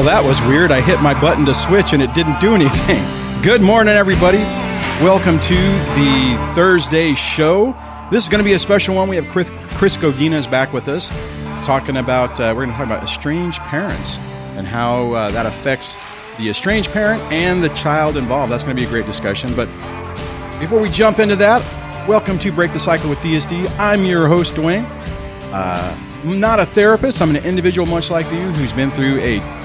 Well, that was weird. I hit my button to switch and it didn't do anything. Good morning, everybody. Welcome to the Thursday show. This is going to be a special one. We have Chris, Chris Goginas back with us, talking about, uh, we're going to talk about estranged parents and how uh, that affects the estranged parent and the child involved. That's going to be a great discussion. But before we jump into that, welcome to Break the Cycle with DSD. I'm your host, Dwayne. Uh, I'm not a therapist, I'm an individual much like you who's been through a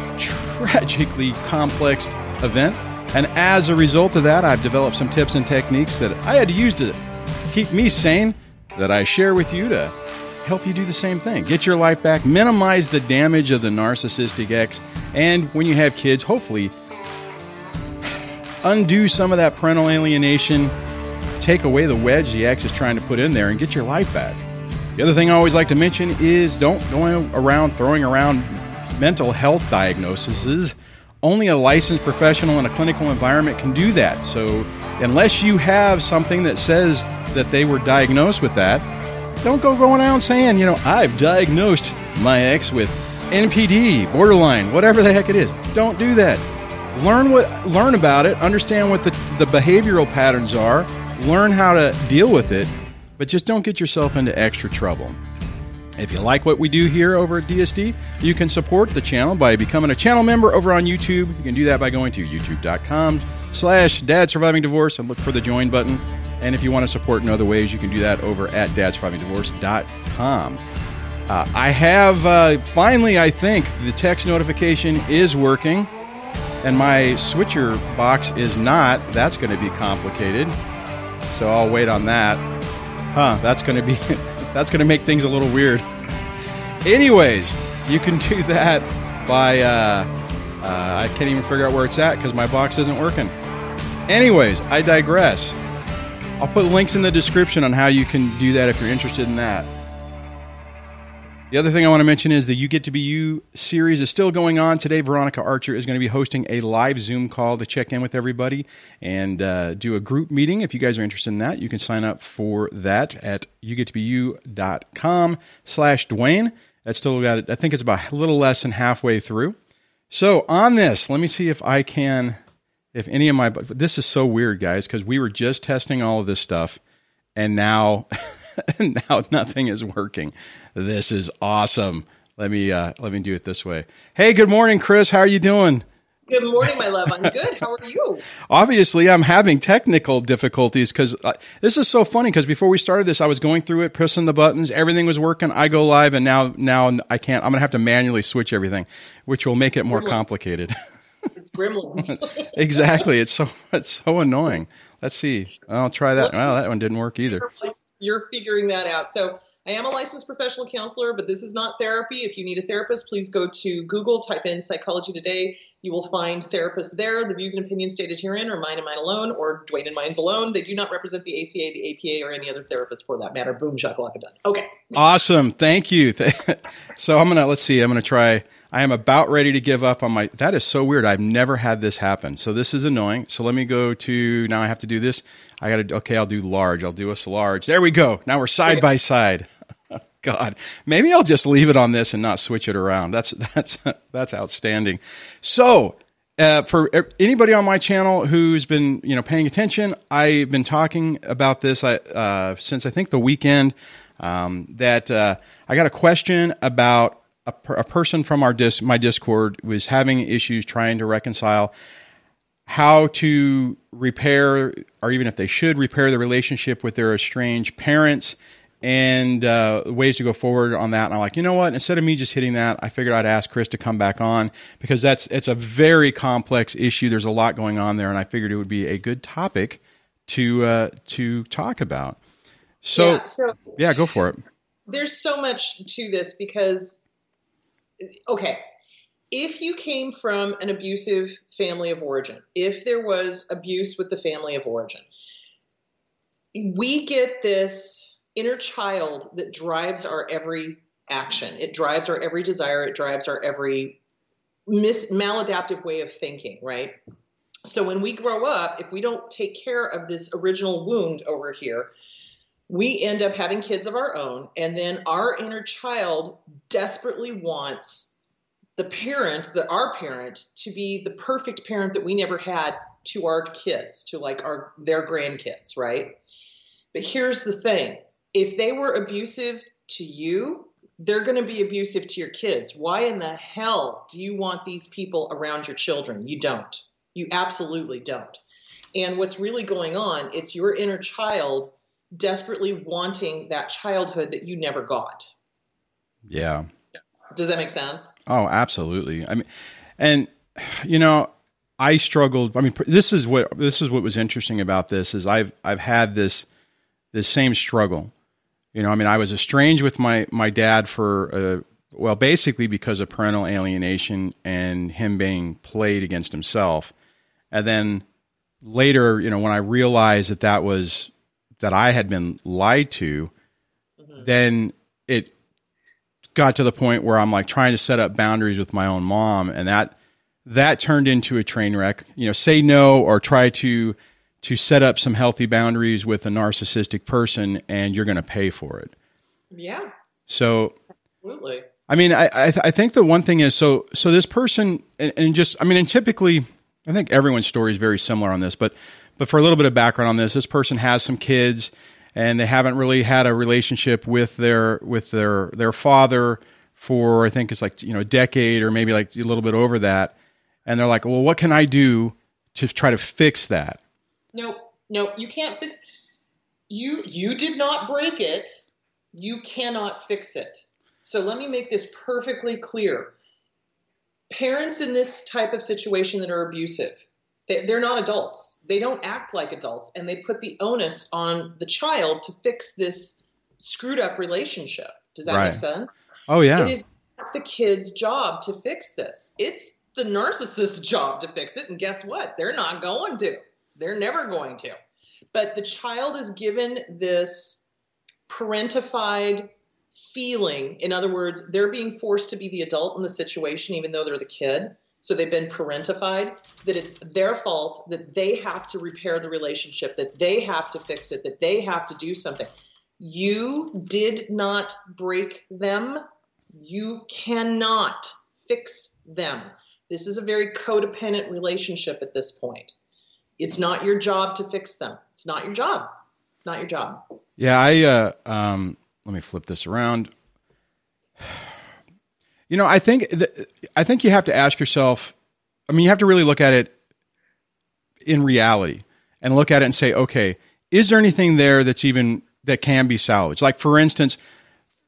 tragically complex event. And as a result of that, I've developed some tips and techniques that I had to use to keep me sane that I share with you to help you do the same thing. Get your life back, minimize the damage of the narcissistic ex, and when you have kids, hopefully undo some of that parental alienation, take away the wedge the ex is trying to put in there, and get your life back. The other thing I always like to mention is don't go around throwing around mental health diagnoses. Only a licensed professional in a clinical environment can do that. So, unless you have something that says that they were diagnosed with that, don't go going around saying, you know, I've diagnosed my ex with NPD, borderline, whatever the heck it is. Don't do that. Learn what learn about it, understand what the, the behavioral patterns are, learn how to deal with it, but just don't get yourself into extra trouble. If you like what we do here over at DSD, you can support the channel by becoming a channel member over on YouTube. You can do that by going to youtube.com slash dad surviving divorce and look for the join button. And if you want to support in other ways, you can do that over at dadsurvivingdivorce.com. Uh, I have uh, finally, I think, the text notification is working, and my switcher box is not. That's going to be complicated. So I'll wait on that. Huh, that's going to be that's going to make things a little weird. Anyways, you can do that by, uh, uh, I can't even figure out where it's at because my box isn't working. Anyways, I digress. I'll put links in the description on how you can do that if you're interested in that. The other thing I want to mention is the You Get to Be You series is still going on. Today, Veronica Archer is going to be hosting a live Zoom call to check in with everybody and uh, do a group meeting. If you guys are interested in that, you can sign up for that at yougettobeyou.com slash Dwayne. That's still got, it. I think it's about a little less than halfway through. So on this, let me see if I can, if any of my, this is so weird, guys, because we were just testing all of this stuff and now... now nothing is working. This is awesome. Let me uh, let me do it this way. Hey, good morning, Chris. How are you doing? Good morning, my love. I'm good. How are you? Obviously, I'm having technical difficulties because uh, this is so funny. Because before we started this, I was going through it, pressing the buttons, everything was working. I go live, and now now I can't. I'm gonna have to manually switch everything, which will make it more complicated. It's gremlins. exactly. It's so it's so annoying. Let's see. I'll try that. Well, that one didn't work either you're figuring that out. So I am a licensed professional counselor, but this is not therapy. If you need a therapist, please go to Google, type in Psychology Today. You will find therapists there. The views and opinions stated herein are mine and mine alone, or Dwayne and mine's alone. They do not represent the ACA, the APA, or any other therapist for that matter. Boom, shakalaka done. Okay. Awesome. Thank you. so I'm gonna let's see. I'm gonna try. I am about ready to give up on my. That is so weird. I've never had this happen. So this is annoying. So let me go to now. I have to do this. I got to. Okay, I'll do large. I'll do us large. There we go. Now we're side by side. God, maybe I'll just leave it on this and not switch it around. That's that's that's outstanding. So uh, for anybody on my channel who's been you know paying attention, I've been talking about this uh, since I think the weekend. Um, that uh, I got a question about a, per, a person from our dis- my Discord was having issues trying to reconcile how to repair, or even if they should repair the relationship with their estranged parents, and uh, ways to go forward on that. And I'm like, you know what? Instead of me just hitting that, I figured I'd ask Chris to come back on because that's it's a very complex issue. There's a lot going on there, and I figured it would be a good topic to uh, to talk about. So yeah, so yeah, go for it. There's so much to this because okay, if you came from an abusive family of origin, if there was abuse with the family of origin, we get this inner child that drives our every action. It drives our every desire. It drives our every mis- maladaptive way of thinking, right? So when we grow up, if we don't take care of this original wound over here, we end up having kids of our own, and then our inner child desperately wants the parent, the our parent, to be the perfect parent that we never had to our kids, to like our their grandkids, right? But here's the thing: if they were abusive to you, they're going to be abusive to your kids. Why in the hell do you want these people around your children? You don't. You absolutely don't. And what's really going on, it's your inner child desperately wanting that childhood that you never got. Yeah. Does that make sense? Oh, absolutely. I mean, and you know, I struggled. I mean, this is what this is what was interesting about this is I've I've had this this same struggle. You know, I mean, I was estranged with my my dad for uh, well, basically because of parental alienation and him being played against himself, and then later, you know, when I realized that that was that I had been lied to, mm-hmm. then it got to the point where I'm like trying to set up boundaries with my own mom, and that that turned into a train wreck. You know, say no or try to to set up some healthy boundaries with a narcissistic person, and you're going to pay for it. Yeah. So. Absolutely. I mean, I I, th- I think the one thing is so so this person and, and just I mean, and typically I think everyone's story is very similar on this, but but for a little bit of background on this, this person has some kids and they haven't really had a relationship with their with their their father for I think it's like you know a decade or maybe like a little bit over that, and they're like, well, what can I do to try to fix that? No, no, you can't fix. You you did not break it. You cannot fix it. So let me make this perfectly clear. Parents in this type of situation that are abusive, they're not adults. They don't act like adults, and they put the onus on the child to fix this screwed up relationship. Does that right. make sense? Oh, yeah. It is the kid's job to fix this. It's the narcissist's job to fix it, and guess what? They're not going to. They're never going to. But the child is given this parentified feeling. In other words, they're being forced to be the adult in the situation, even though they're the kid so they've been parentified, that it's their fault, that they have to repair the relationship, that they have to fix it, that they have to do something. You did not break them. You cannot fix them. This is a very codependent relationship at this point. It's not your job to fix them. It's not your job. It's not your job. Yeah, I uh, um, let me flip this around. You know, I think th- I think you have to ask yourself. I mean, you have to really look at it in reality and look at it and say, okay, is there anything there that's even that can be salvaged? Like, for instance,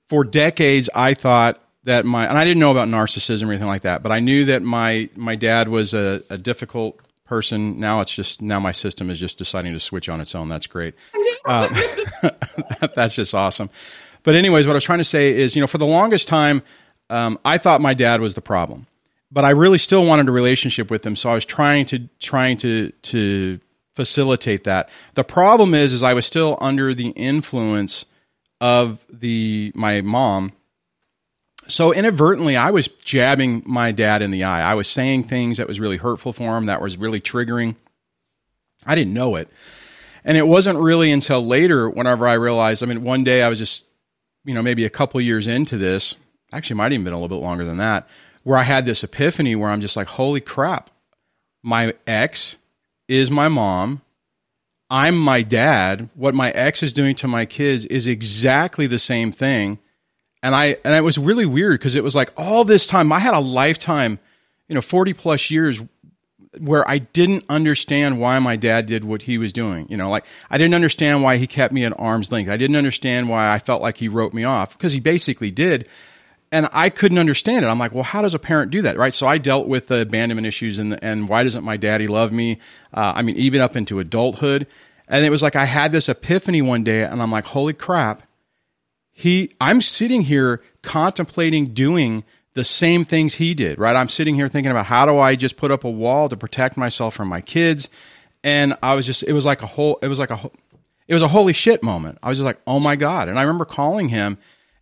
for decades, I thought that my and I didn't know about narcissism or anything like that, but I knew that my my dad was a, a difficult person. Now it's just now my system is just deciding to switch on its own. That's great. Um, that's just awesome. But anyways, what I was trying to say is, you know, for the longest time, um, I thought my dad was the problem, but I really still wanted a relationship with him. So I was trying to trying to to facilitate that. The problem is, is I was still under the influence of the my mom. So inadvertently, I was jabbing my dad in the eye. I was saying things that was really hurtful for him, that was really triggering. I didn't know it. And it wasn't really until later, whenever I realized, I mean, one day I was just, you know, maybe a couple years into this, actually might even been a little bit longer than that, where I had this epiphany where I'm just like, holy crap, my ex is my mom. I'm my dad. What my ex is doing to my kids is exactly the same thing. And I and it was really weird because it was like all this time I had a lifetime, you know, 40 plus years where I didn't understand why my dad did what he was doing. You know, like I didn't understand why he kept me at arm's length. I didn't understand why I felt like he wrote me off because he basically did and I couldn't understand it. I'm like, well, how does a parent do that, right? So I dealt with the abandonment issues and and why doesn't my daddy love me? Uh, I mean, even up into adulthood, and it was like I had this epiphany one day, and I'm like, holy crap, he, I'm sitting here contemplating doing the same things he did, right? I'm sitting here thinking about how do I just put up a wall to protect myself from my kids, and I was just, it was like a whole, it was like a, it was a holy shit moment. I was just like, oh my god, and I remember calling him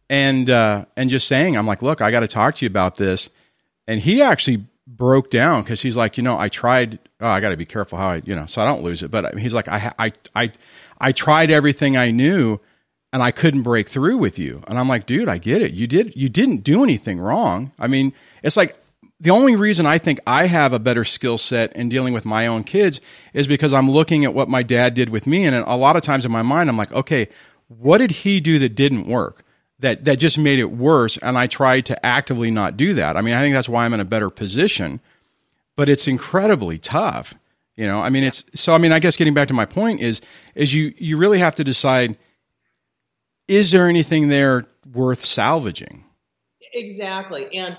and uh, and just saying, I'm like, look, I got to talk to you about this. And he actually broke down because he's like, you know, I tried. Oh, I got to be careful how I, you know, so I don't lose it. But he's like, I, I, I, I tried everything I knew, and I couldn't break through with you. And I'm like, dude, I get it. You did, you didn't do anything wrong. I mean, it's like the only reason I think I have a better skill set in dealing with my own kids is because I'm looking at what my dad did with me. And a lot of times in my mind, I'm like, okay, what did he do that didn't work? That, that just made it worse. And I tried to actively not do that. I mean, I think that's why I'm in a better position, but it's incredibly tough. You know, I mean, it's so, I mean, I guess getting back to my point is, is you, you really have to decide, is there anything there worth salvaging? Exactly. And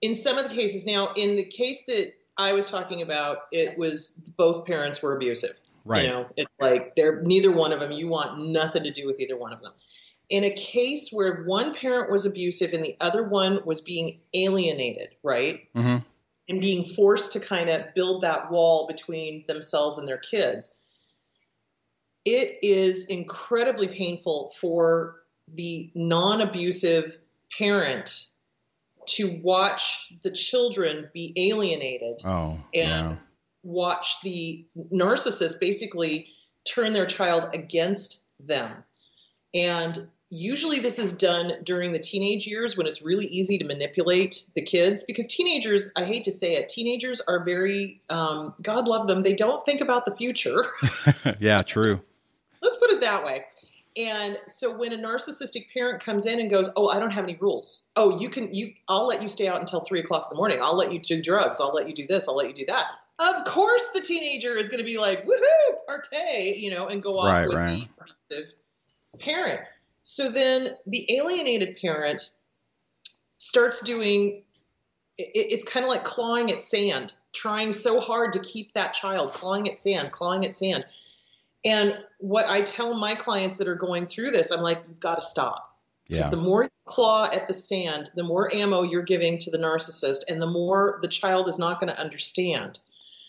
in some of the cases, now in the case that I was talking about, it was both parents were abusive. Right. You know, it's like they're neither one of them. You want nothing to do with either one of them. In a case where one parent was abusive and the other one was being alienated, right? Mm-hmm. And being forced to kind of build that wall between themselves and their kids, it is incredibly painful for the non abusive parent to watch the children be alienated oh, and yeah. watch the narcissist basically turn their child against them. And usually this is done during the teenage years when it's really easy to manipulate the kids because teenagers, I hate to say it, teenagers are very, um, God love them, they don't think about the future. yeah, true. Let's put it that way. And so when a narcissistic parent comes in and goes, "Oh, I don't have any rules. Oh, you can you I'll let you stay out until three o'clock in the morning. I'll let you do drugs. I'll let you do this. I'll let you do that." Of course, the teenager is going to be like, "Woohoo, partay," you know, and go off Right, with right. the parent. So then the alienated parent starts doing. it- It's kind of like clawing at sand, trying so hard to keep that child, clawing at sand, clawing at sand. And what I tell my clients that are going through this, I'm like, you've got to stop. Because Yeah. the more you claw at the sand, the more ammo you're giving to the narcissist, and the more the child is not going to understand.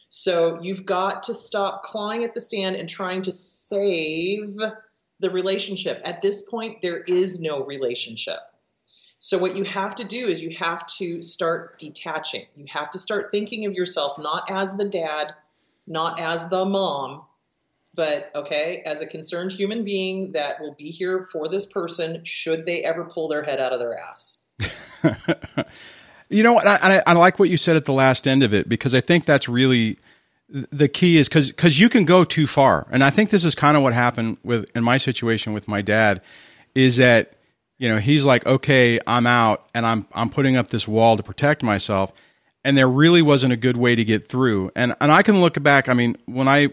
So you've got to stop clawing at the sand and trying to save the relationship. At this point, there is no relationship. So what you have to do is you have to start detaching. You have to start thinking of yourself not as the dad, not as the mom, but okay, as a concerned human being that will be here for this person should they ever pull their head out of their ass. you know? I, I, I like what you said at the last end of it because I think that's really the key is because because you can go too far, and I think this is kind of what happened with in my situation with my dad, is that you know he's like, okay, I'm out, and I'm I'm putting up this wall to protect myself, and there really wasn't a good way to get through, and and I can look back. I mean, when I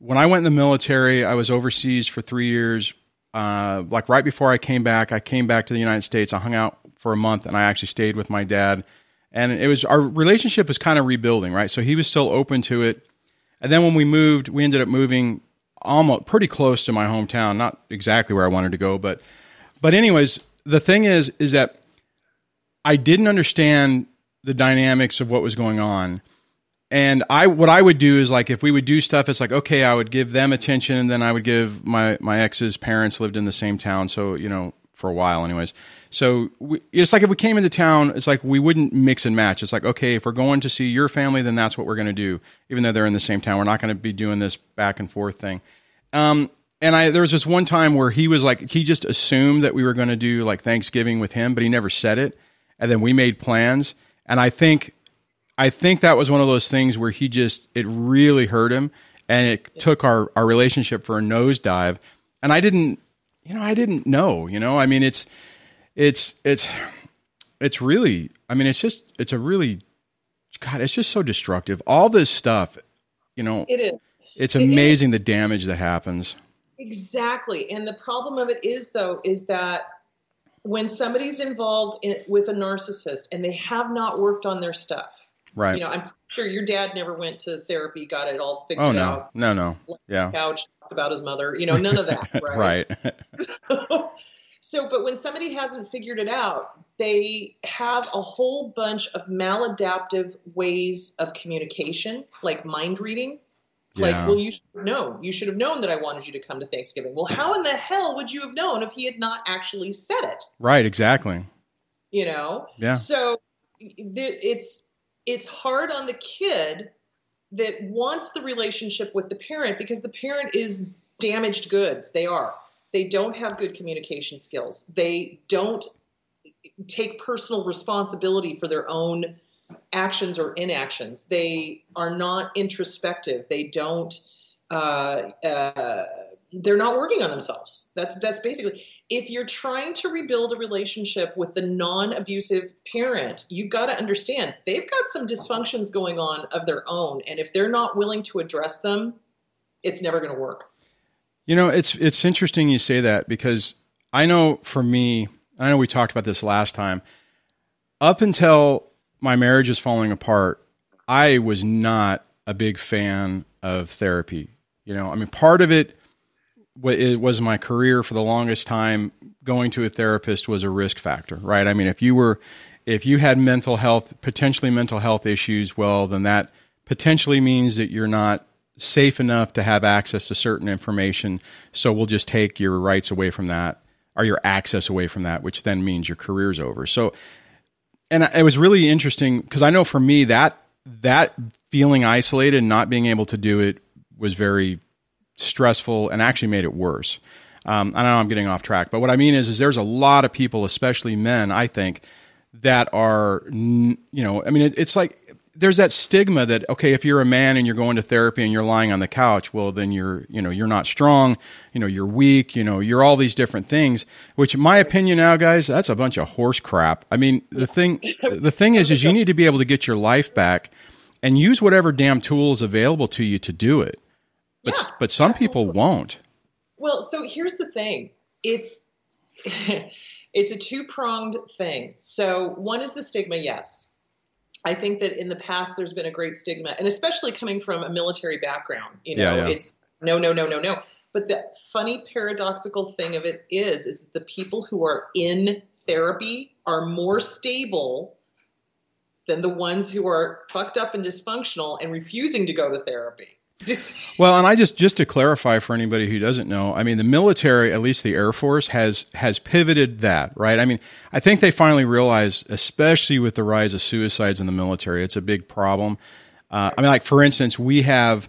when I went in the military, I was overseas for three years. Uh, like right before I came back, I came back to the United States. I hung out for a month, and I actually stayed with my dad. And it was our relationship was kind of rebuilding, right? So he was still open to it. And then when we moved, we ended up moving almost pretty close to my hometown, not exactly where I wanted to go, but but anyways, the thing is is that I didn't understand the dynamics of what was going on. And I what I would do is like if we would do stuff, it's like okay, I would give them attention, and then I would give my my ex's parents lived in the same town, so you know for a while, anyways. So we, it's like if we came into town, it's like we wouldn't mix and match. It's like okay, if we're going to see your family, then that's what we're going to do, even though they're in the same town. We're not going to be doing this back and forth thing. Um, and I there was this one time where he was like he just assumed that we were going to do like Thanksgiving with him, but he never said it. And then we made plans, and I think I think that was one of those things where he just it really hurt him and it took our our relationship for a nosedive. And I didn't you know, I didn't know, you know. I mean, it's it's it's it's really I mean, it's just it's a really god, it's just so destructive. All this stuff, you know, It is. it's it is. amazing the damage that happens. Exactly. And the problem of it is, though, is that when somebody's involved in, with a narcissist and they have not worked on their stuff, Right. you know, I'm sure your dad never went to therapy, got it all figured oh no. out, No, no. Yeah. couch, talked about his mother, you know, none of that, right? right. so, but when somebody hasn't figured it out, they have a whole bunch of maladaptive ways of communication, like mind reading. Like, Yeah. well, you should have known. You should have known that I wanted you to come to Thanksgiving. Well, how in the hell would you have known if he had not actually said it? right, exactly. You know. Yeah. So it's it's hard on the kid that wants the relationship with the parent because the parent is damaged goods. They are. They don't have good communication skills. They don't take personal responsibility for their own actions or inactions. They are not introspective. They don't. Uh, uh, they're not working on themselves. That's that's basically. If you're trying to rebuild a relationship with the non-abusive parent, you've got to understand they've got some dysfunctions going on of their own, and if they're not willing to address them, it's never going to work. You know, it's it's interesting you say that because I know for me, I know we talked about this last time. Up until my marriage is falling apart, I was not a big fan of therapy. You know, I mean, part of it, it was my career for the longest time. Going to a therapist was a risk factor, right? I mean, if you were, if you had mental health, potentially mental health issues, well, then that potentially means that you're not safe enough to have access to certain information. So we'll just take your rights away from that or your access away from that, which then means your career's over. So, and it was really interesting because I know for me that that feeling isolated and not being able to do it was very stressful and actually made it worse. Um, I know I'm getting off track, but what I mean is, is there's a lot of people, especially men, I think, that are, you know, I mean, it, it's like there's that stigma that okay if you're a man and you're going to therapy and you're lying on the couch well then you're you know you're not strong you know you're weak you know you're all these different things which in my opinion now guys that's a bunch of horse crap i mean the thing the thing is is you need to be able to get your life back and use whatever damn tools available to you to do it but yeah, but some absolutely. people won't well so here's the thing it's it's a two-pronged thing so one is the stigma yes I think that in the past there's been a great stigma, and especially coming from a military background, you know, yeah, yeah. it's no, no, no, no, no. But the funny paradoxical thing of it is, is that the people who are in therapy are more stable than the ones who are fucked up and dysfunctional and refusing to go to therapy. Well, and I just just to clarify for anybody who doesn't know, I mean, the military, at least the Air Force, has has pivoted that, right? I mean, I think they finally realized, especially with the rise of suicides in the military, it's a big problem. Uh, I mean, like for instance, we have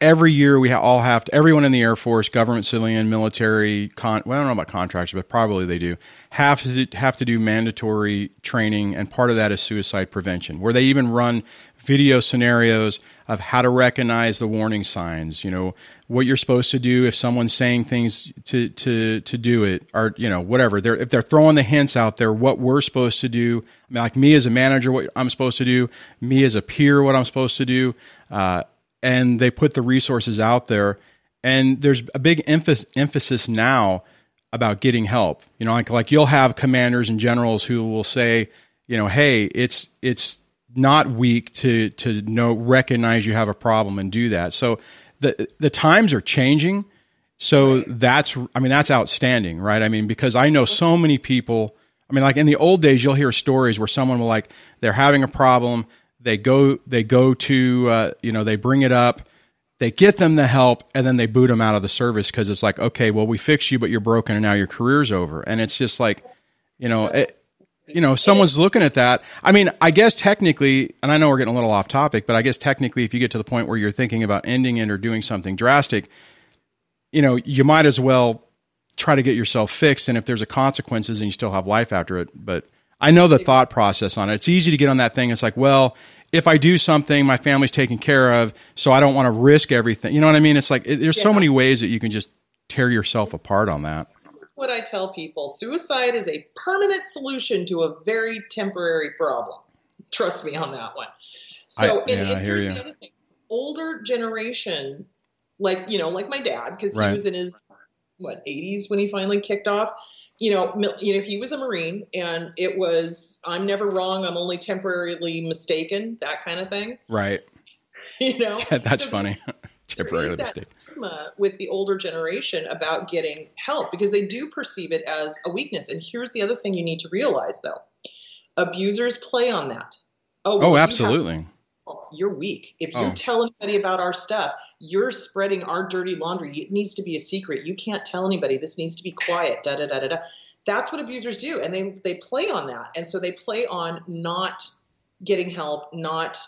every year we all have to, everyone in the Air Force, government, civilian, military, con, well, I don't know about contractors, but probably they do have to have to do mandatory training, and part of that is suicide prevention, where they even run video scenarios of how to recognize the warning signs, you know, what you're supposed to do if someone's saying things to to to do it or you know, whatever. They're if they're throwing the hints out there what we're supposed to do. I mean, like me as a manager what I'm supposed to do, me as a peer what I'm supposed to do. Uh, and they put the resources out there and there's a big emph- emphasis now about getting help. You know, like like you'll have commanders and generals who will say, you know, hey, it's it's not weak to to know recognize you have a problem and do that. So the the times are changing. So right. that's I mean that's outstanding, right? I mean because I know so many people. I mean like in the old days you'll hear stories where someone will like they're having a problem, they go they go to uh, you know they bring it up, they get them the help and then they boot them out of the service because it's like okay well we fixed you but you're broken and now your career's over and it's just like you know it, you know, someone's looking at that. I mean, I guess technically, and I know we're getting a little off topic, but I guess technically, if you get to the point where you're thinking about ending it or doing something drastic, you know, you might as well try to get yourself fixed. And if there's a consequences and you still have life after it, but I know the thought process on it. It's easy to get on that thing. It's like, well, if I do something, my family's taken care of, so I don't want to risk everything. You know what I mean? It's like it, there's yeah. so many ways that you can just tear yourself apart on that what I tell people suicide is a permanent solution to a very temporary problem. Trust me on that one. So, I, and, yeah, and here's the other thing older generation, like, you know, like my dad, because right. he was in his, what, 80s when he finally kicked off. You know, you know, he was a Marine, and it was "I'm never wrong, I'm only temporarily mistaken," that kind of thing. Right. You know, yeah, that's so funny. temporarily mistaken stigma with the older generation about getting help because they do perceive it as a weakness. And here's the other thing you need to realize though abusers play on that. Oh, well, oh absolutely. You are weak. If you oh. tell anybody about our stuff, you're spreading our dirty laundry. It needs to be a secret. You can't tell anybody. This needs to be quiet. Da da da da da. That's what abusers do, and they they play on that, and so they play on not getting help, not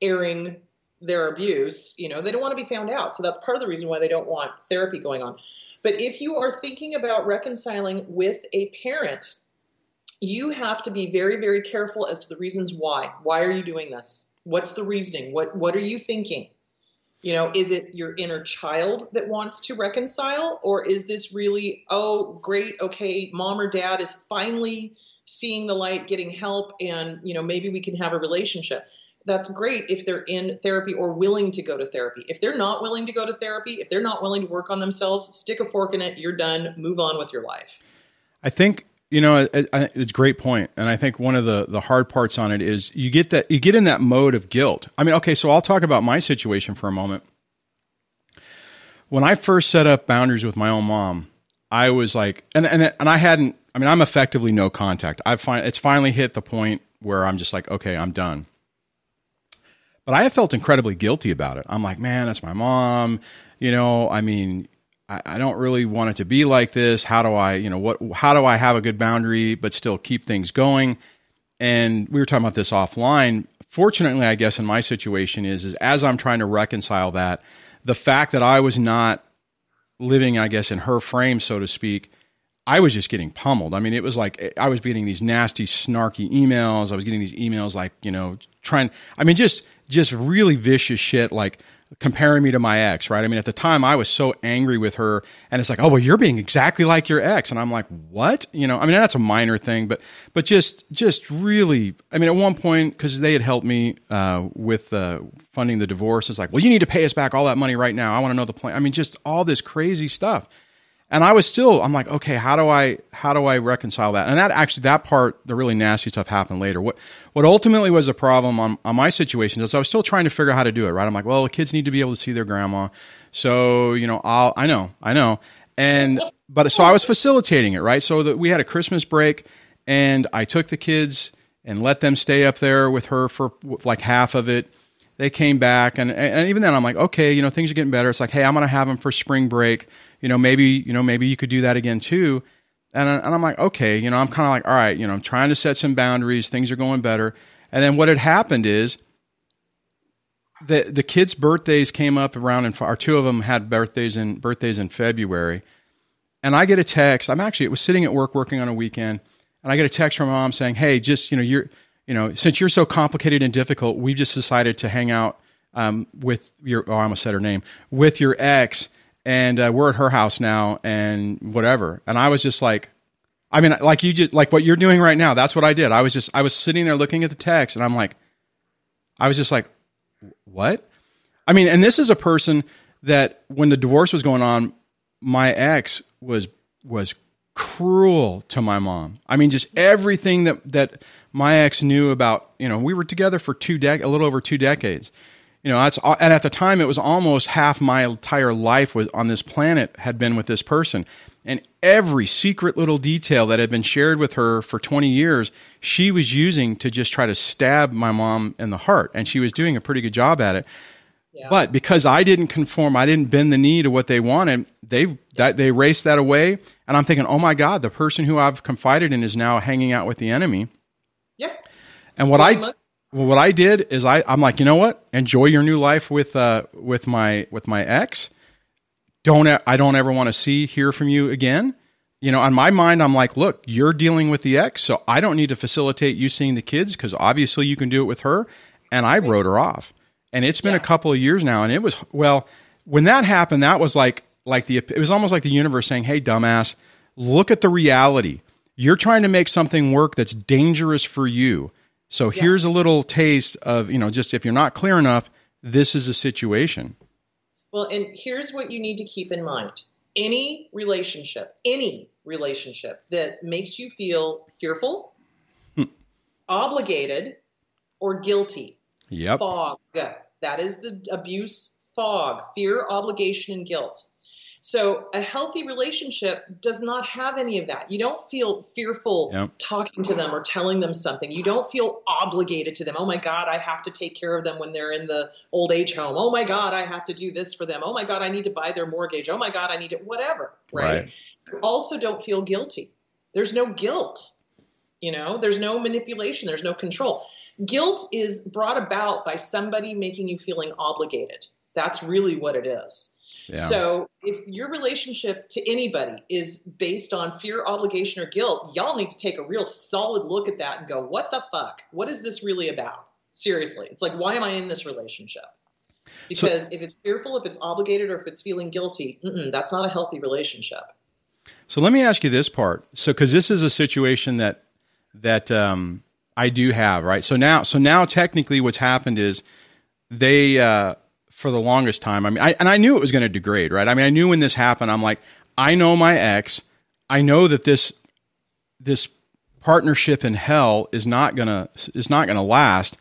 airing their abuse, you know, they don't want to be found out. So that's part of the reason why they don't want therapy going on. But if you are thinking about reconciling with a parent you have to be very, very careful as to the reasons why. Why are you doing this? What's the reasoning? What What are you thinking? You know, is it your inner child that wants to reconcile, or is this really, oh, great, okay, mom or dad is finally seeing the light, getting help, and you know, maybe we can have a relationship. That's great if they're in therapy or willing to go to therapy. If they're not willing to go to therapy, if they're not willing to work on themselves, stick a fork in it. You're done. Move on with your life. I think you know it, it, it's a great point, and I think one of the the hard parts on it is you get that you get in that mode of guilt. I mean, okay, so I'll talk about my situation for a moment. When I first set up boundaries with my own mom, I was like, and and and I hadn't. I mean, I'm effectively no contact. I find it's finally hit the point where I'm just like, okay, I'm done. But I have felt incredibly guilty about it. I'm like, man, that's my mom. You know, I mean, I, I don't really want it to be like this. How do I, you know, what, how do I have a good boundary but still keep things going? And we were talking about this offline. Fortunately, I guess in my situation is, is as I'm trying to reconcile that, the fact that I was not living, I guess, in her frame, so to speak, I was just getting pummeled. I mean, it was like I was getting these nasty, snarky emails. I was getting these emails like, you know, trying, I mean, just, just really vicious shit like, comparing me to my ex, right? I mean, at the time I was so angry with her and it's like, oh, well, you're being exactly like your ex. And I'm like, what? You know, I mean, that's a minor thing, but, but just, just really, I mean, at one point, cause they had helped me, uh, with, uh, funding the divorce. It's like, well, you need to pay us back all that money right now. I want to know the plan. I mean, just all this crazy stuff and I was still, I'm like, okay, how do I, how do I reconcile that? And that actually, that part, the really nasty stuff happened later. What, what ultimately was a problem on, on my situation is I was still trying to figure out how to do it, right? I'm like, well, the kids need to be able to see their grandma. So, you know, I'll, I know, I know. And, but so I was facilitating it, right? So that we had a Christmas break and I took the kids and let them stay up there with her for like half of it. They came back and, and even then I'm like, okay, you know, things are getting better. It's like, hey, I'm to have them for spring break you know, maybe, you know, maybe you could do that again too. And, and I'm like, okay, you know, I'm kind of like, all right, you know, I'm trying to set some boundaries. Things are going better. And then what had happened is the the kids' birthdays came up around, and our two of them had birthdays in birthdays in February. And I get a text. I'm actually it was sitting at work working on a weekend, and I get a text from mom saying, "Hey, just you know, you're you know, since you're so complicated and difficult, we've just decided to hang out um, with your. Oh, I almost said her name with your ex." and uh, we're at her house now and whatever. And I was just like, I mean, like you just like what you're doing right now. That's what I did. I was just I was sitting there looking at the text, and I'm like, I was just like, what? I mean, and this is a person that when the divorce was going on, my ex was was cruel to my mom. I mean, just everything that that my ex knew about. You know, we were together for two dec a little over two decades. You know that's and at the time it was almost half my entire life was on this planet had been with this person. And every secret little detail that had been shared with her for 20 years she was using to just try to stab my mom in the heart. And she was doing a pretty good job at it. Yeah. but because i didn't conform i didn't bend the knee to what they wanted they that they raced that away. And i'm thinking oh my god the person who i've confided in is now hanging out with the enemy yeah and what i well, what I did is I, I'm like, you know what? Enjoy your new life with uh, with my with my ex. Don't I don't ever want to see hear from you again. You know, on my mind, I'm like, look, you're dealing with the ex, so I don't need to facilitate you seeing the kids because obviously you can do it with her. And I wrote her off. And it's been yeah. a couple of years now, and it was well when that happened. That was like like the it was almost like the universe saying, "Hey, dumbass, look at the reality. You're trying to make something work that's dangerous for you." So yeah. here's a little taste of, you know, just if you're not clear enough, this is a situation. Well, and here's what you need to keep in mind any relationship, any relationship that makes you feel fearful, hmm. obligated, or guilty. Yep. Fog. That is the abuse fog, fear, obligation, and guilt. So a healthy relationship does not have any of that. You don't feel fearful yep. talking to them or telling them something. You don't feel obligated to them. Oh my God, I have to take care of them when they're in the old age home. Oh my God, I have to do this for them. Oh my God, I need to buy their mortgage. Oh my God, I need to whatever. Right. right. You also don't feel guilty. There's no guilt. You know, there's no manipulation, there's no control. Guilt is brought about by somebody making you feeling obligated. That's really what it is. Yeah. So if your relationship to anybody is based on fear, obligation, or guilt, y'all need to take a real solid look at that and go, what the fuck? What is this really about? Seriously. It's like, why am I in this relationship? Because so, if it's fearful, if it's obligated, or if it's feeling guilty, that's not a healthy relationship. So let me ask you this part. So, because this is a situation that that um, I do have, right? So now, so now, technically, what's happened is they, uh, for the longest time, I mean, I, and I knew it was going to degrade, right? I mean, I knew when this happened, I'm like, I know my ex, I know that this this partnership in hell is not gonna is not gonna last.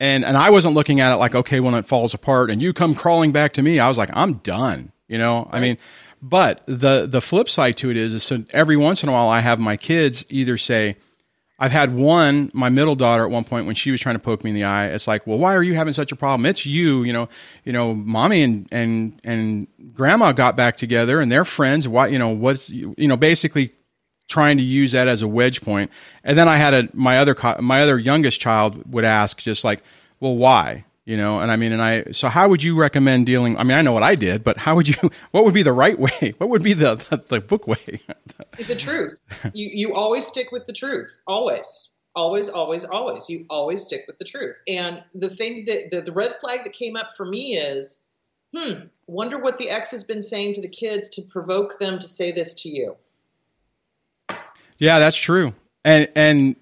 And and I wasn't looking at it like, okay, when it falls apart and you come crawling back to me, I was like, I'm done. You know, right. I mean, but the the flip side to it is, is so every once in a while I have my kids either say, I've had one, my middle daughter at one point when she was trying to poke me in the eye, it's like, well, why are you having such a problem? It's you, you know, you know, mommy and, and, and grandma got back together and they're friends. Why, you know, what's, you know, basically trying to use that as a wedge point. And then I had a, my other, my other youngest child would ask just like, well, why? You know and i mean and i so how would you recommend dealing i mean i know what i did but how would you what would be the right way? What would be the the, the book way? The truth. You you always stick with the truth. Always. Always always always. You always stick with the truth. And the thing that the, the red flag that came up for me is hmm wonder what the ex has been saying to the kids to provoke them to say this to you. Yeah that's true. And and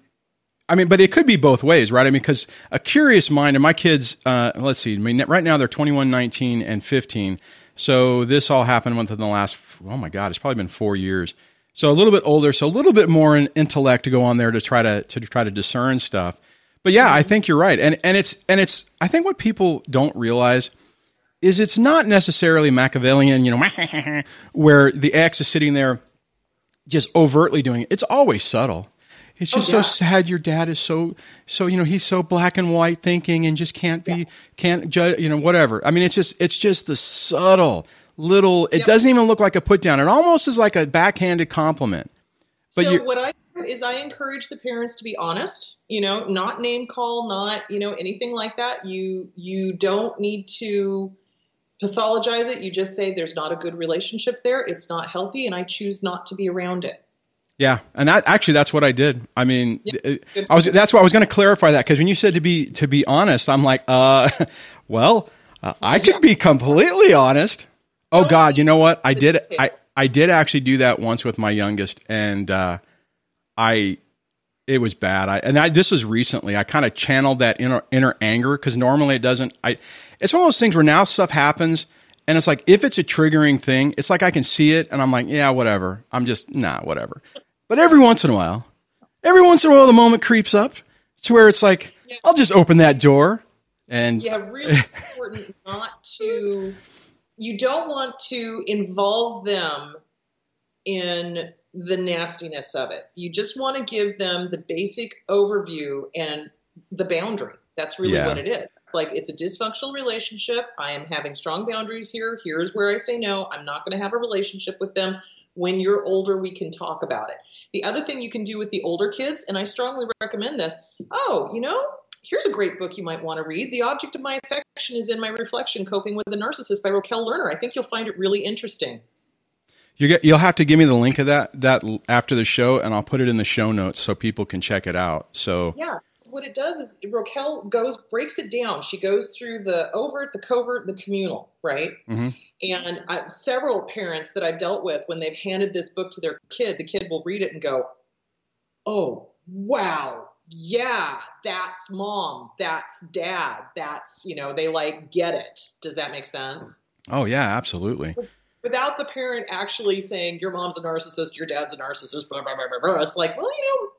I mean, but it could be both ways, right? I mean, because a curious mind, and my kids, uh, let's see, I mean, right now they're 21, 19, and 15. So this all happened within the last, oh my God, it's probably been four years. So a little bit older, so a little bit more in intellect to go on there to try to, to try to discern stuff. But yeah, I think you're right. And, and it's, and it's, I think what people don't realize is it's not necessarily Machiavellian, you know, where the ex is sitting there just overtly doing it. It's always subtle it's oh, just oh, yeah. so sad. Your dad is so so you know he's so black and white thinking and just can't be yeah. can't judge you know whatever. I mean it's just it's just the subtle little. It yep. doesn't even look like a put down. It almost is like a backhanded compliment. But so what I is I encourage the parents to be honest. You know, not name call, not you know anything like that. You you don't need to pathologize it. You just say there's not a good relationship there. It's not healthy, and I choose not to be around it. Yeah, and that actually that's what I did. I mean, yeah. I was that's why I was going to clarify that because when you said to be to be honest, I'm like, uh, well, uh, I could be completely honest. Oh God, you know what? I did I I did actually do that once with my youngest, and uh, I it was bad. I and I, this was recently. I kind of channeled that inner inner anger because normally it doesn't. I it's one of those things where now stuff happens and it's like if it's a triggering thing, it's like I can see it and I'm like, yeah, whatever. I'm just nah, whatever. But every once in a while, every once in a while, the moment creeps up to where it's like, yeah. I'll just open that door. And yeah, really important not to. You don't want to involve them in the nastiness of it. You just want to give them the basic overview and the boundary. That's really yeah. what it is. It's like it's a dysfunctional relationship. I am having strong boundaries here. Here's where I say no. I'm not going to have a relationship with them. When you're older, we can talk about it. The other thing you can do with the older kids, and I strongly recommend this oh, you know, here's a great book you might want to read. The Object of My Affection is in My Reflection Coping with the Narcissist by Rokelle Lerner. I think you'll find it really interesting. You get, you'll have to give me the link of that that after the show, and I'll put it in the show notes so people can check it out. So yeah, what it does is Rokelle goes breaks it down. She goes through the overt, the covert, the communal, right? Mm-hmm. And uh, several parents that I've dealt with, when they've handed this book to their kid, the kid will read it and go, "Oh, wow, yeah, that's mom, that's dad, that's you know." They like get it. Does that make sense? Oh yeah, absolutely. Without the parent actually saying your mom's a narcissist, your dad's a narcissist, blah blah blah blah. blah. It's like, well, you know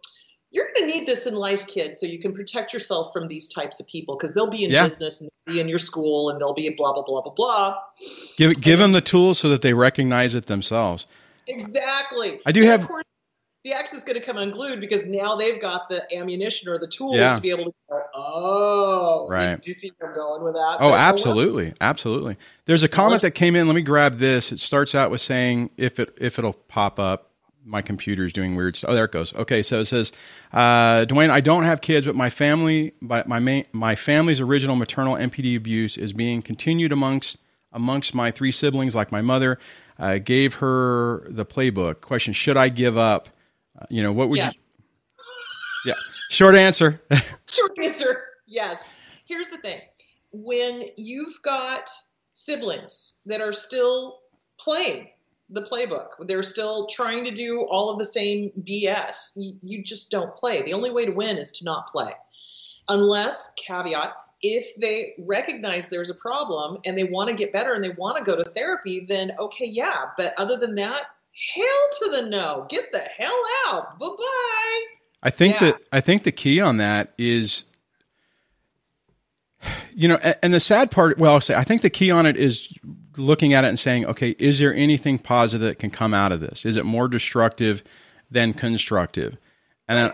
you're going to need this in life, kid, so you can protect yourself from these types of people because they'll be in yeah. business and they'll be in your school and they'll be blah blah blah blah blah. Give give them the tools so that they recognize it themselves. Exactly. I do and have. the X is going to come unglued because now they've got the ammunition or the tools yeah. to be able to go, oh, right. Do you see where I'm going with that? Oh, absolutely, absolutely. There's a comment that came in. Let me grab this. It starts out with saying if it if it'll pop up my computer's doing weird stuff. Oh, there it goes. Okay, so it says, uh, Dwayne, I don't have kids, but my family, but my main, my family's original maternal NPD abuse is being continued amongst amongst my three siblings, like my mother, I gave her the playbook. Question: Should I give up? Uh, you know, what would Yeah. you? Yeah. Short answer. Short answer, yes. Here's the thing. When you've got siblings that are still playing the playbook, they're still trying to do all of the same BS, you, you just don't play. The only way to win is to not play. Unless, caveat, if they recognize there's a problem and they want to get better and they want to go to therapy, then okay, yeah. But other than that, hell to the no. Get the hell out. Bye bye. I think Yeah. that I think the key on that is, you know, and the sad part. Well, I'll say I think the key on it is looking at it and saying, okay, is there anything positive that can come out of this? Is it more destructive than constructive? And then,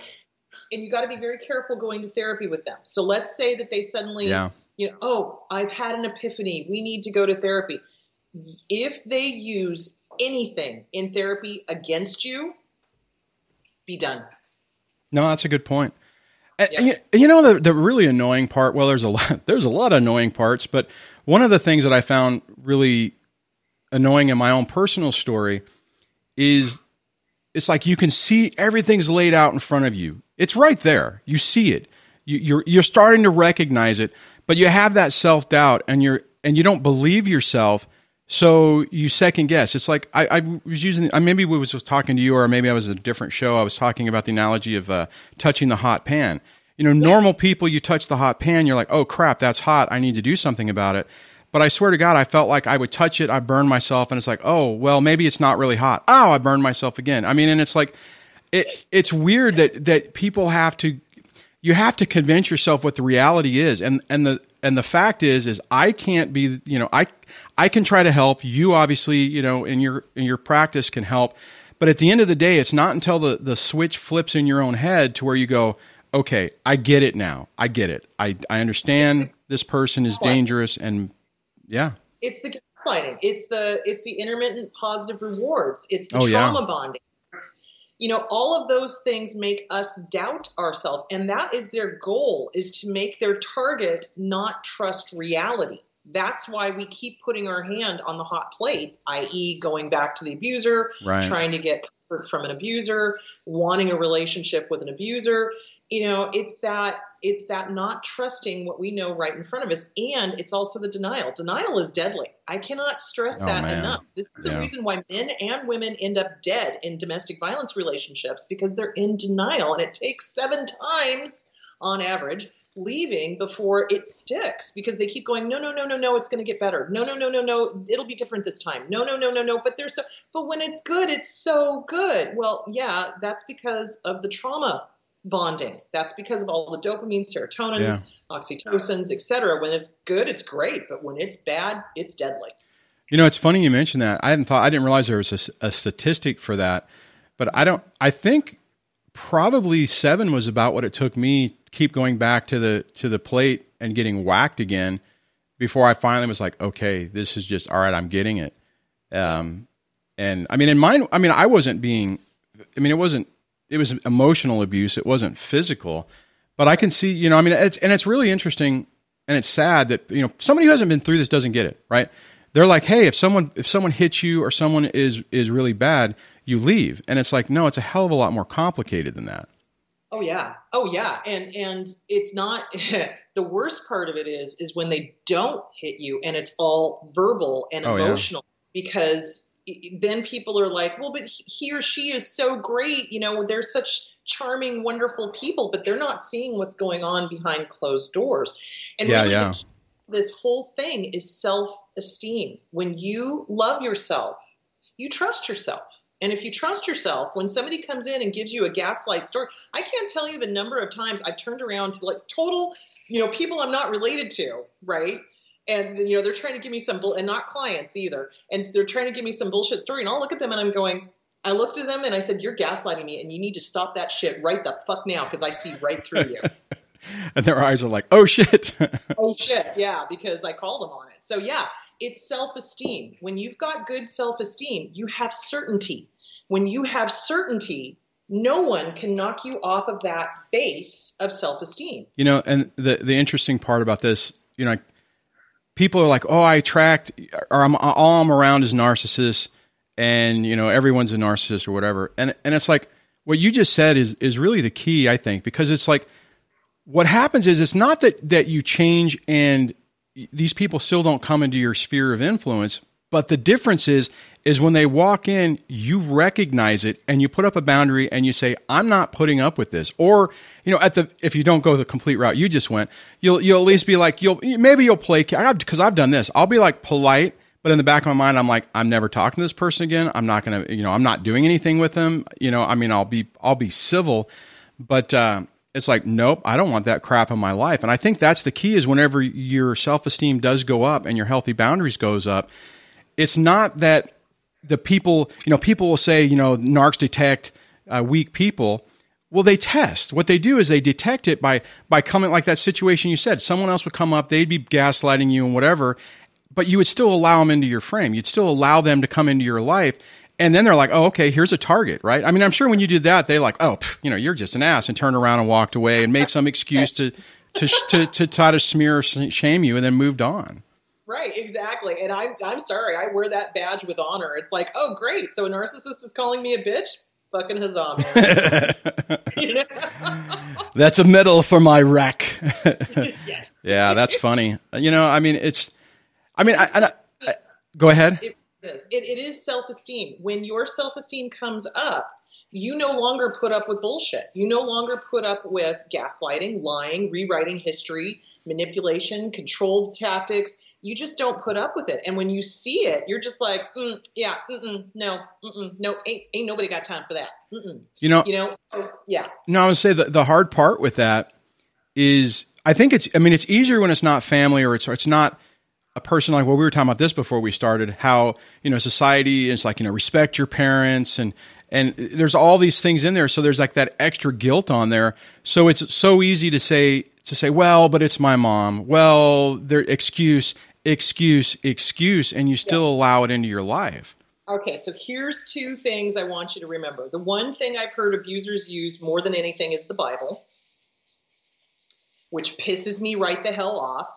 and you got to be very careful going to therapy with them. So let's say that they suddenly, yeah, you know, oh, I've had an epiphany. We need to go to therapy. If they use anything in therapy against you, be done. no, that's a good point. And, Yeah. you, you know the the really annoying part. Well, there's a lot. There's a lot of annoying parts, but one of the things that I found really annoying in my own personal story is it's like you can see everything's laid out in front of you. It's right there. You see it. You, you're you're starting to recognize it, but you have that self doubt, and you're and you don't believe yourself. So you second guess. It's like I, I was using. I maybe we was talking to you, or maybe I was a different show. I was talking about the analogy of uh, touching the hot pan. You know, normal people, you touch the hot pan, you're like, oh crap, that's hot. I need to do something about it. But I swear to God, I felt like I would touch it, I burn myself, and it's like, oh well, maybe it's not really hot. Oh, I burned myself again. I mean, and it's like, it, it's weird that that people have to you have to convince yourself what the reality is and and the and the fact is is I can't be you know I I can try to help you obviously you know in your in your practice can help but at the end of the day it's not until the the switch flips in your own head to where you go okay I get it now I get it I I understand this person is dangerous and yeah It's the gaslighting. It's the it's the intermittent positive rewards. It's the Oh, yeah. trauma bonding. It's, you know, all of those things make us doubt ourselves, and that is their goal: is to make their target not trust reality. That's why we keep putting our hand on the hot plate, i.e., going back to the abuser, Right. trying to get comfort from an abuser, wanting a relationship with an abuser. You know, it's that it's that not trusting what we know right in front of us, and it's also the denial. Denial is deadly. I cannot stress Oh, that man. enough. This is the Yeah. reason why men and women end up dead in domestic violence relationships because they're in denial, and it takes seven times on average leaving before it sticks because they keep going no no no no no it's going to get better no no no no no it'll be different this time no no no no no but there's so but when it's good it's so good well yeah that's because of the trauma bonding that's because of all the dopamine serotonins oxytocins etc when it's good it's great but when it's bad it's deadly You know, it's funny you mentioned that. I hadn't thought. I didn't realize there was a statistic for that. But I don't. I think probably seven was about what it took me to keep going back to the to the plate and getting whacked again before I finally was like, okay, this is just all right. I'm getting it. Um, and I mean, in mine, I mean, I wasn't being. I mean, it wasn't. It was emotional abuse. It wasn't physical. But I can see, you know, I mean, it's and it's really interesting and it's sad that you know somebody who hasn't been through this doesn't get it, right? They're like, hey, if someone if someone hits you or someone is is really bad, you leave, and it's like, no, it's a hell of a lot more complicated than that. Oh yeah. Oh yeah. And and it's not the worst part of it is is when they don't hit you and it's all verbal and Oh, yeah. emotional because i- then people are like, well, but he or she is so great. You know, they're such charming, wonderful people, but they're not seeing what's going on behind closed doors. And Yeah, really, yeah. the key to this whole thing is self-esteem. When you love yourself, you trust yourself. And if you trust yourself, when somebody comes in and gives you a gaslight story, I can't tell you the number of times I've turned around to like total, you know, people I'm not related to, right? And you know, they're trying to give me some bull and not clients either. And they're trying to give me some bullshit story. And I'll look at them and I'm going, I looked at them and I said, You're gaslighting me and you need to stop that shit right the fuck now because I see right through you. And their eyes are like, oh shit. oh shit, yeah, because I called them on it. So yeah, it's self-esteem. When you've got good self-esteem, you have certainty. When you have certainty, no one can knock you off of that base of self-esteem. You know, and the the interesting part about this, you know, people are like, oh, I attract, or I'm all I'm around is narcissists, and you know everyone's a narcissist or whatever, and and it's like what you just said is is really the key, I think, because it's like what happens is it's not that that you change and these people still don't come into your sphere of influence, but the difference is is when they walk in, you recognize it and you put up a boundary and you say, "I'm not putting up with this." Or, you know, at the if you don't go the complete route you just went, you'll you'll at least be like, you'll maybe you'll play because I've done this. I'll be like polite, but in the back of my mind, I'm like, I'm never talking to this person again. I'm not gonna, you know, I'm not doing anything with them. You know, I mean, I'll be I'll be civil, but uh, it's like, nope, I don't want that crap in my life. And I think that's the key is whenever your self esteem does go up and your healthy boundaries goes up, it's not that the people, you know, people will say, you know, narcs detect uh, weak people. Well, they test. What they do is they detect it by by coming like that situation you said. Someone else would come up, they'd be gaslighting you and whatever, but you would still allow them into your frame. You'd still allow them to come into your life and then they're like, oh, okay, here's a target, right? I mean, I'm sure when you did that, they like, oh, pff, you know, you're just an ass, and turned around and walked away and made some excuse to, to, to, to try to smear or shame you, and then moved on. Right, exactly. And I'm, I'm sorry, I wear that badge with honor. It's like, oh, great. So a narcissist is calling me a bitch? Fucking huzzah, you know? That's a medal for my wreck. yes. Yeah, that's funny. You know, I mean, it's, I mean, I, I, I go ahead. It, is. It, it is self esteem. When your self esteem comes up, you no longer put up with bullshit. You no longer put up with gaslighting, lying, rewriting history, manipulation, controlled tactics. You just don't put up with it. And when you see it, you're just like, mm, yeah, mm-mm, no, mm-mm, no, ain't, ain't nobody got time for that. Mm-mm. You know, you know, so, yeah. No, I would say the, the hard part with that is I think it's, I mean, it's easier when it's not family or it's, or it's not – a person like well we were talking about this before we started how you know society is like you know respect your parents and and there's all these things in there so there's like that extra guilt on there so it's so easy to say to say well but it's my mom well their excuse excuse excuse and you still yeah. allow it into your life okay so here's two things i want you to remember the one thing i've heard abusers use more than anything is the bible which pisses me right the hell off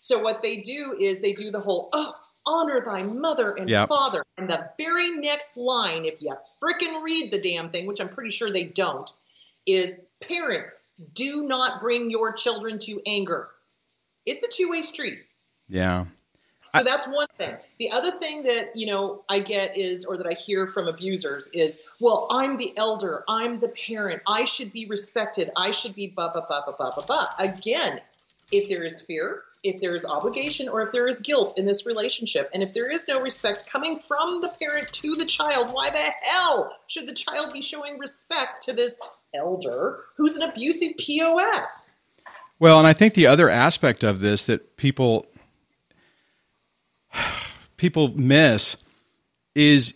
so what they do is they do the whole, oh, honor thy mother and yep. father. And the very next line, if you fricking read the damn thing, which I'm pretty sure they don't, is parents, do not bring your children to anger. It's a two way street. Yeah. So that's one thing. The other thing that, you know, I get is, or that I hear from abusers is, well, I'm the elder, I'm the parent, I should be respected, I should be blah, blah, blah, blah, blah, blah, blah. Again, if there is fear, if there is obligation or if there is guilt in this relationship. And if there is no respect coming from the parent to the child, why the hell should the child be showing respect to this elder who's an abusive POS? Well, and I think the other aspect of this that people people miss is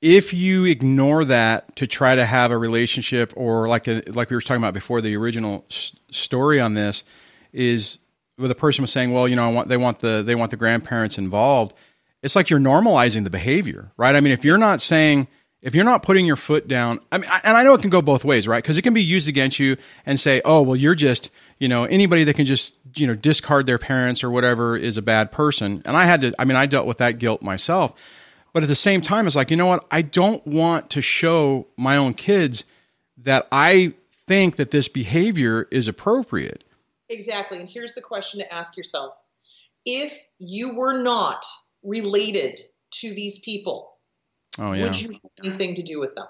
if you ignore that to try to have a relationship or like a, like we were talking about before the original s- story on this is where the person was saying, well, you know, I want, they want the they want the grandparents involved. It's like you're normalizing the behavior, right? I mean, if you're not saying if you're not putting your foot down, I mean, and I know it can go both ways, right? Because it can be used against you and say, oh, well, you're just, you know, anybody that can just, you know, discard their parents or whatever is a bad person. And I had to, I mean, I dealt with that guilt myself. But at the same time, it's like, you know what? I don't want to show my own kids that I think that this behavior is appropriate. Exactly. And here's the question to ask yourself if you were not related to these people, oh, yeah. would you have anything to do with them?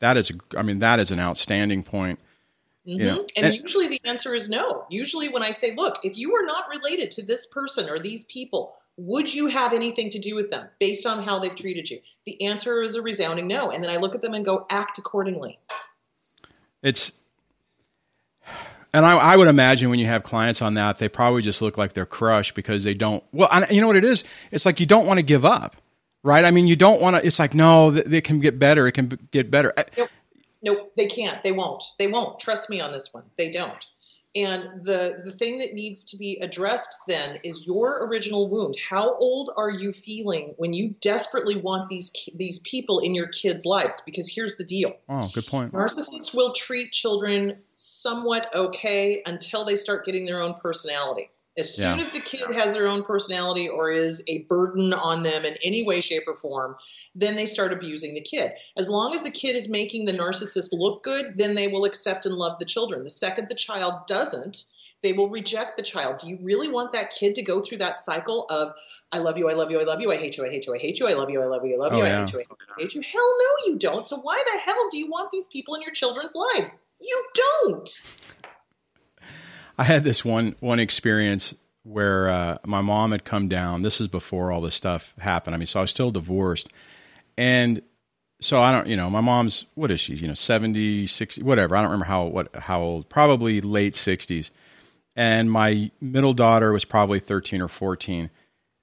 That is, I mean, that is an outstanding point. Mm-hmm. You know, and, and usually the answer is no. Usually, when I say, look, if you were not related to this person or these people, would you have anything to do with them based on how they've treated you? The answer is a resounding no. And then I look at them and go, act accordingly. It's and I, I, would imagine when you have clients on that, they probably just look like they're crushed because they don't. Well, you know what it is? It's like you don't want to give up, right? I mean, you don't want to. It's like no, it can get better. It can get better. Nope. nope, they can't. They won't. They won't. Trust me on this one. They don't. And the the thing that needs to be addressed then is your original wound. How old are you feeling when you desperately want these these people in your kids' lives? Because here's the deal. Oh, good point. Narcissists will treat children somewhat okay until they start getting their own personality. As soon Yeah. as the kid has their own personality or is a burden on them in any way, shape, or form, then they start abusing the kid. As long as the kid is making the narcissist look good, then they will accept and love the children. The second the child doesn't, they will reject the child. Do you really want that kid to go through that cycle of I love you, I love you, I love you, I hate you, I hate you, I hate you, I love you, I love you, I love you, Oh, I yeah. hate you, I hate you, I hate you? Hell no, you don't. So why the hell do you want these people in your children's lives? You don't. I had this one one experience where uh, my mom had come down. This is before all this stuff happened. I mean, so I was still divorced, and so I don't, you know, my mom's what is she? You know, 70, 60, whatever. I don't remember how what how old. Probably late sixties. And my middle daughter was probably thirteen or fourteen,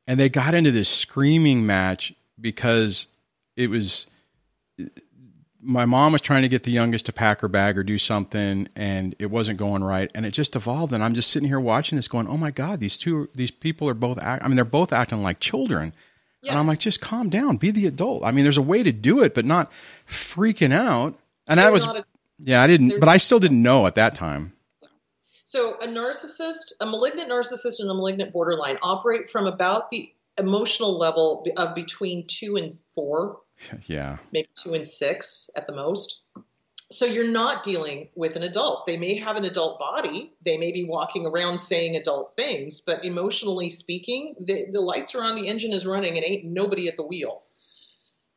and they got into this screaming match because it was my mom was trying to get the youngest to pack her bag or do something and it wasn't going right and it just evolved and i'm just sitting here watching this going oh my god these two these people are both act- i mean they're both acting like children. Yes. and i'm like just calm down be the adult. I mean there's a way to do it but not freaking out and that They're was a- yeah i didn't but i still didn't know at that time. So a narcissist, a malignant narcissist and a malignant borderline operate from about the emotional level of between two and four, yeah maybe two and six at the most. So you're not dealing with an adult. They may have an adult body. They may be walking around saying adult things, but emotionally speaking, the, the lights are on, the engine is running, and ain't nobody at the wheel.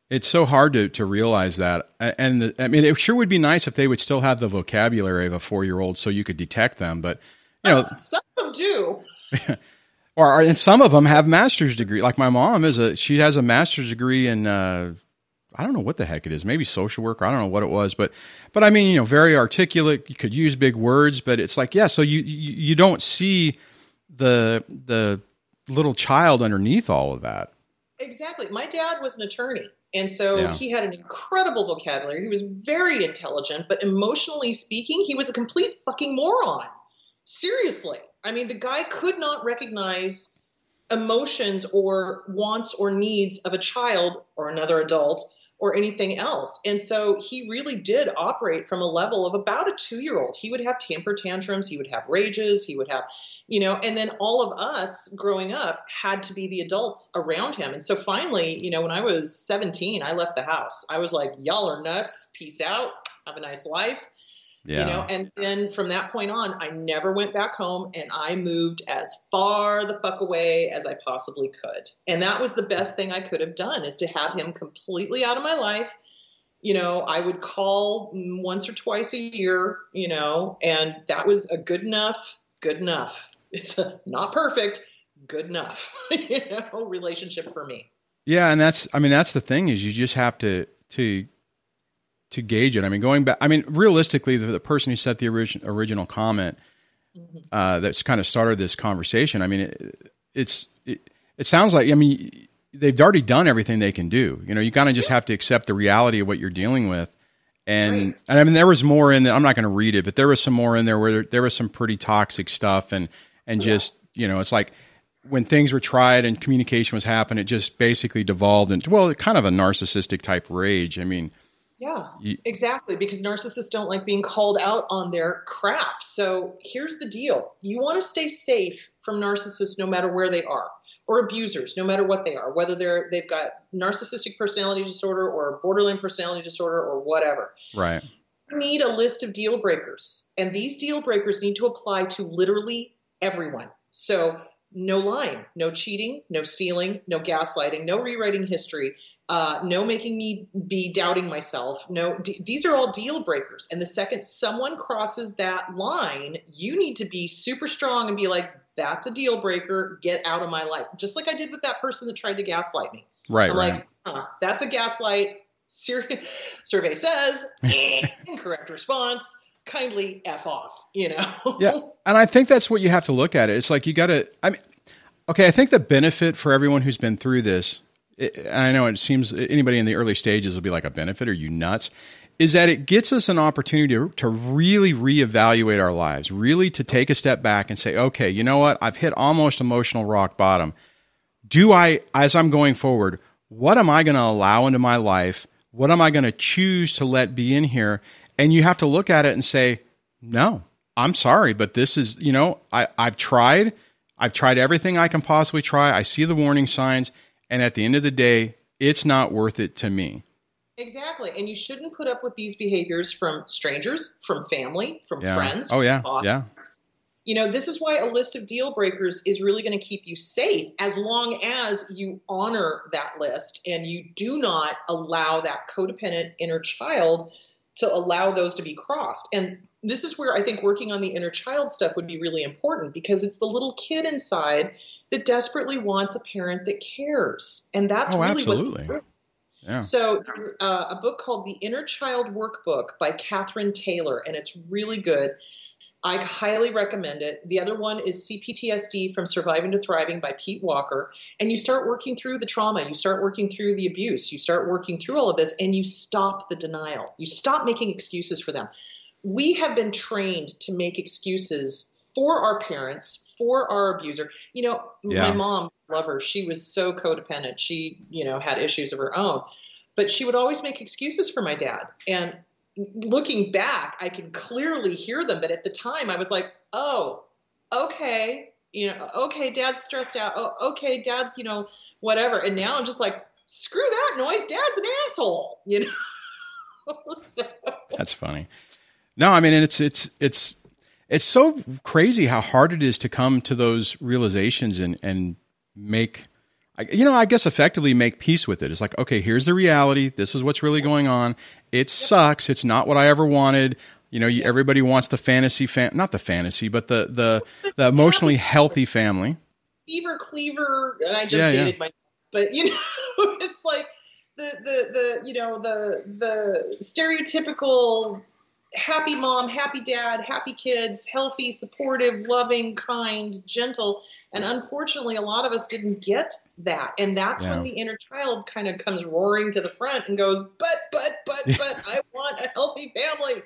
it's so hard to, to realize that and the, i mean it sure would be nice if they would still have the vocabulary of a four year old so you could detect them but you know Some of them do. or and some of them have master's degree. Like my mom is a she has a master's degree in uh, I don't know what the heck it is, maybe social worker. I don't know what it was, but but I mean you know very articulate. You could use big words, but it's like yeah. So you you, you don't see the the little child underneath all of that. Exactly. My dad was an attorney. And so Yeah. he had an incredible vocabulary. He was very intelligent, but emotionally speaking, he was a complete fucking moron. Seriously. I mean, the guy could not recognize emotions or wants or needs of a child or another adult or anything else. And so he really did operate from a level of about a two year old. He would have temper tantrums, he would have rages, he would have, you know, and then all of us growing up had to be the adults around him. And so finally, you know, when I was 17, I left the house. I was like, y'all are nuts. Peace out. Have a nice life Yeah, you know and then from that point on i never went back home and i moved as far the fuck away as i possibly could. And that was the best thing i could have done is to have him completely out of my life. You know i would call once or twice a year you know and that was a good enough good enough. It's not perfect good enough you know relationship for me. Yeah, and that's I mean that's the thing is you just have to to to gauge it. I mean, going back, I mean, realistically, the, the person who set the origin, original comment Mhm. uh, that's kind of started this conversation. I mean, it, it's it, it sounds like I mean they've already done everything they can do. You know, you kind of just have to accept the reality of what you're dealing with. And Right. and I mean, there was more in. The, I'm not going to read it, but there was some more in there where there, there was some pretty toxic stuff, and and Yeah. just you know, it's like when things were tried and communication was happening, it just basically devolved into well, kind of a narcissistic type rage. I mean, yeah you, Exactly, because narcissists don't like being called out on their crap. So here's the deal you want to stay safe from narcissists no matter where they are, or abusers no matter what they are, whether they're they've got narcissistic personality disorder or borderline personality disorder or whatever. right, You need a list of deal breakers, and these deal breakers need to apply to literally everyone. So no lying, no cheating, no stealing, no gaslighting, no rewriting history, uh, no making me be doubting myself. No, d- these are all deal breakers. And the second someone crosses that line, you need to be super strong and be like, "That's a deal breaker. Get out of my life." Just like I did with that person that tried to gaslight me. right, I'm right. like, huh, that's a gaslight. Sur- survey says incorrect response. Kindly f off. You know. Yeah. and I think that's what you have to look at it. It's like you got to. I mean, okay. I think the benefit for everyone who's been through this, I know it seems anybody in the early stages will be like a benefit. Are you nuts? Is that it gets us an opportunity to, to really reevaluate our lives, really to take a step back and say, okay, you know what? I've hit almost emotional rock bottom. Do I, as I'm going forward, what am I going to allow into my life? What am I going to choose to let be in here? And you have to look at it and say, no, I'm sorry, but this is, you know, I, I've tried. I've tried everything I can possibly try. I see the warning signs. And at the end of the day, it's not worth it to me. Exactly. And you shouldn't put up with these behaviors from strangers, from family, from yeah. friends. Oh, yeah. Yeah. You know, this is why a list of deal breakers is really going to keep you safe as long as you honor that list and you do not allow that codependent inner child to allow those to be crossed. And this is where I think working on the inner child stuff would be really important because it's the little kid inside that desperately wants a parent that cares. And that's oh, really absolutely. what yeah. so there's uh, a book called The Inner Child Workbook by Cathryn Taylor, and it's really good. I highly recommend it. The other one is CPTSD from Surviving to Thriving by Pete Walker. And you start working through the trauma, you start working through the abuse, you start working through all of this, and you stop the denial. You stop making excuses for them. We have been trained to make excuses for our parents, for our abuser. You know, Yeah. my mom, love her, she was so codependent. She, you know, had issues of her own. But she would always make excuses for my dad. And looking back, I can clearly hear them. But at the time, I was like, oh, okay, you know, okay, dad's stressed out. Oh, okay, dad's, you know, whatever. And now I'm just like, screw that noise. Dad's an asshole, you know? so, That's funny. No, I mean, and it's it's it's it's so crazy how hard it is to come to those realizations and and make you know, I guess effectively make peace with it. It's like, okay, here's the reality. This is what's really going on. It sucks. It's not what I ever wanted. You know, you, everybody wants the fantasy fam- not the fantasy, but the the the emotionally healthy family. Beaver Cleaver, and I just Yeah, yeah. dated my, but you know, it's like the the the you know the the stereotypical happy mom, happy dad, happy kids, healthy, supportive, loving, kind, gentle. And unfortunately, a lot of us didn't get that. And that's Yeah. when the inner child kind of comes roaring to the front and goes, but, but, but, but, I want a healthy family.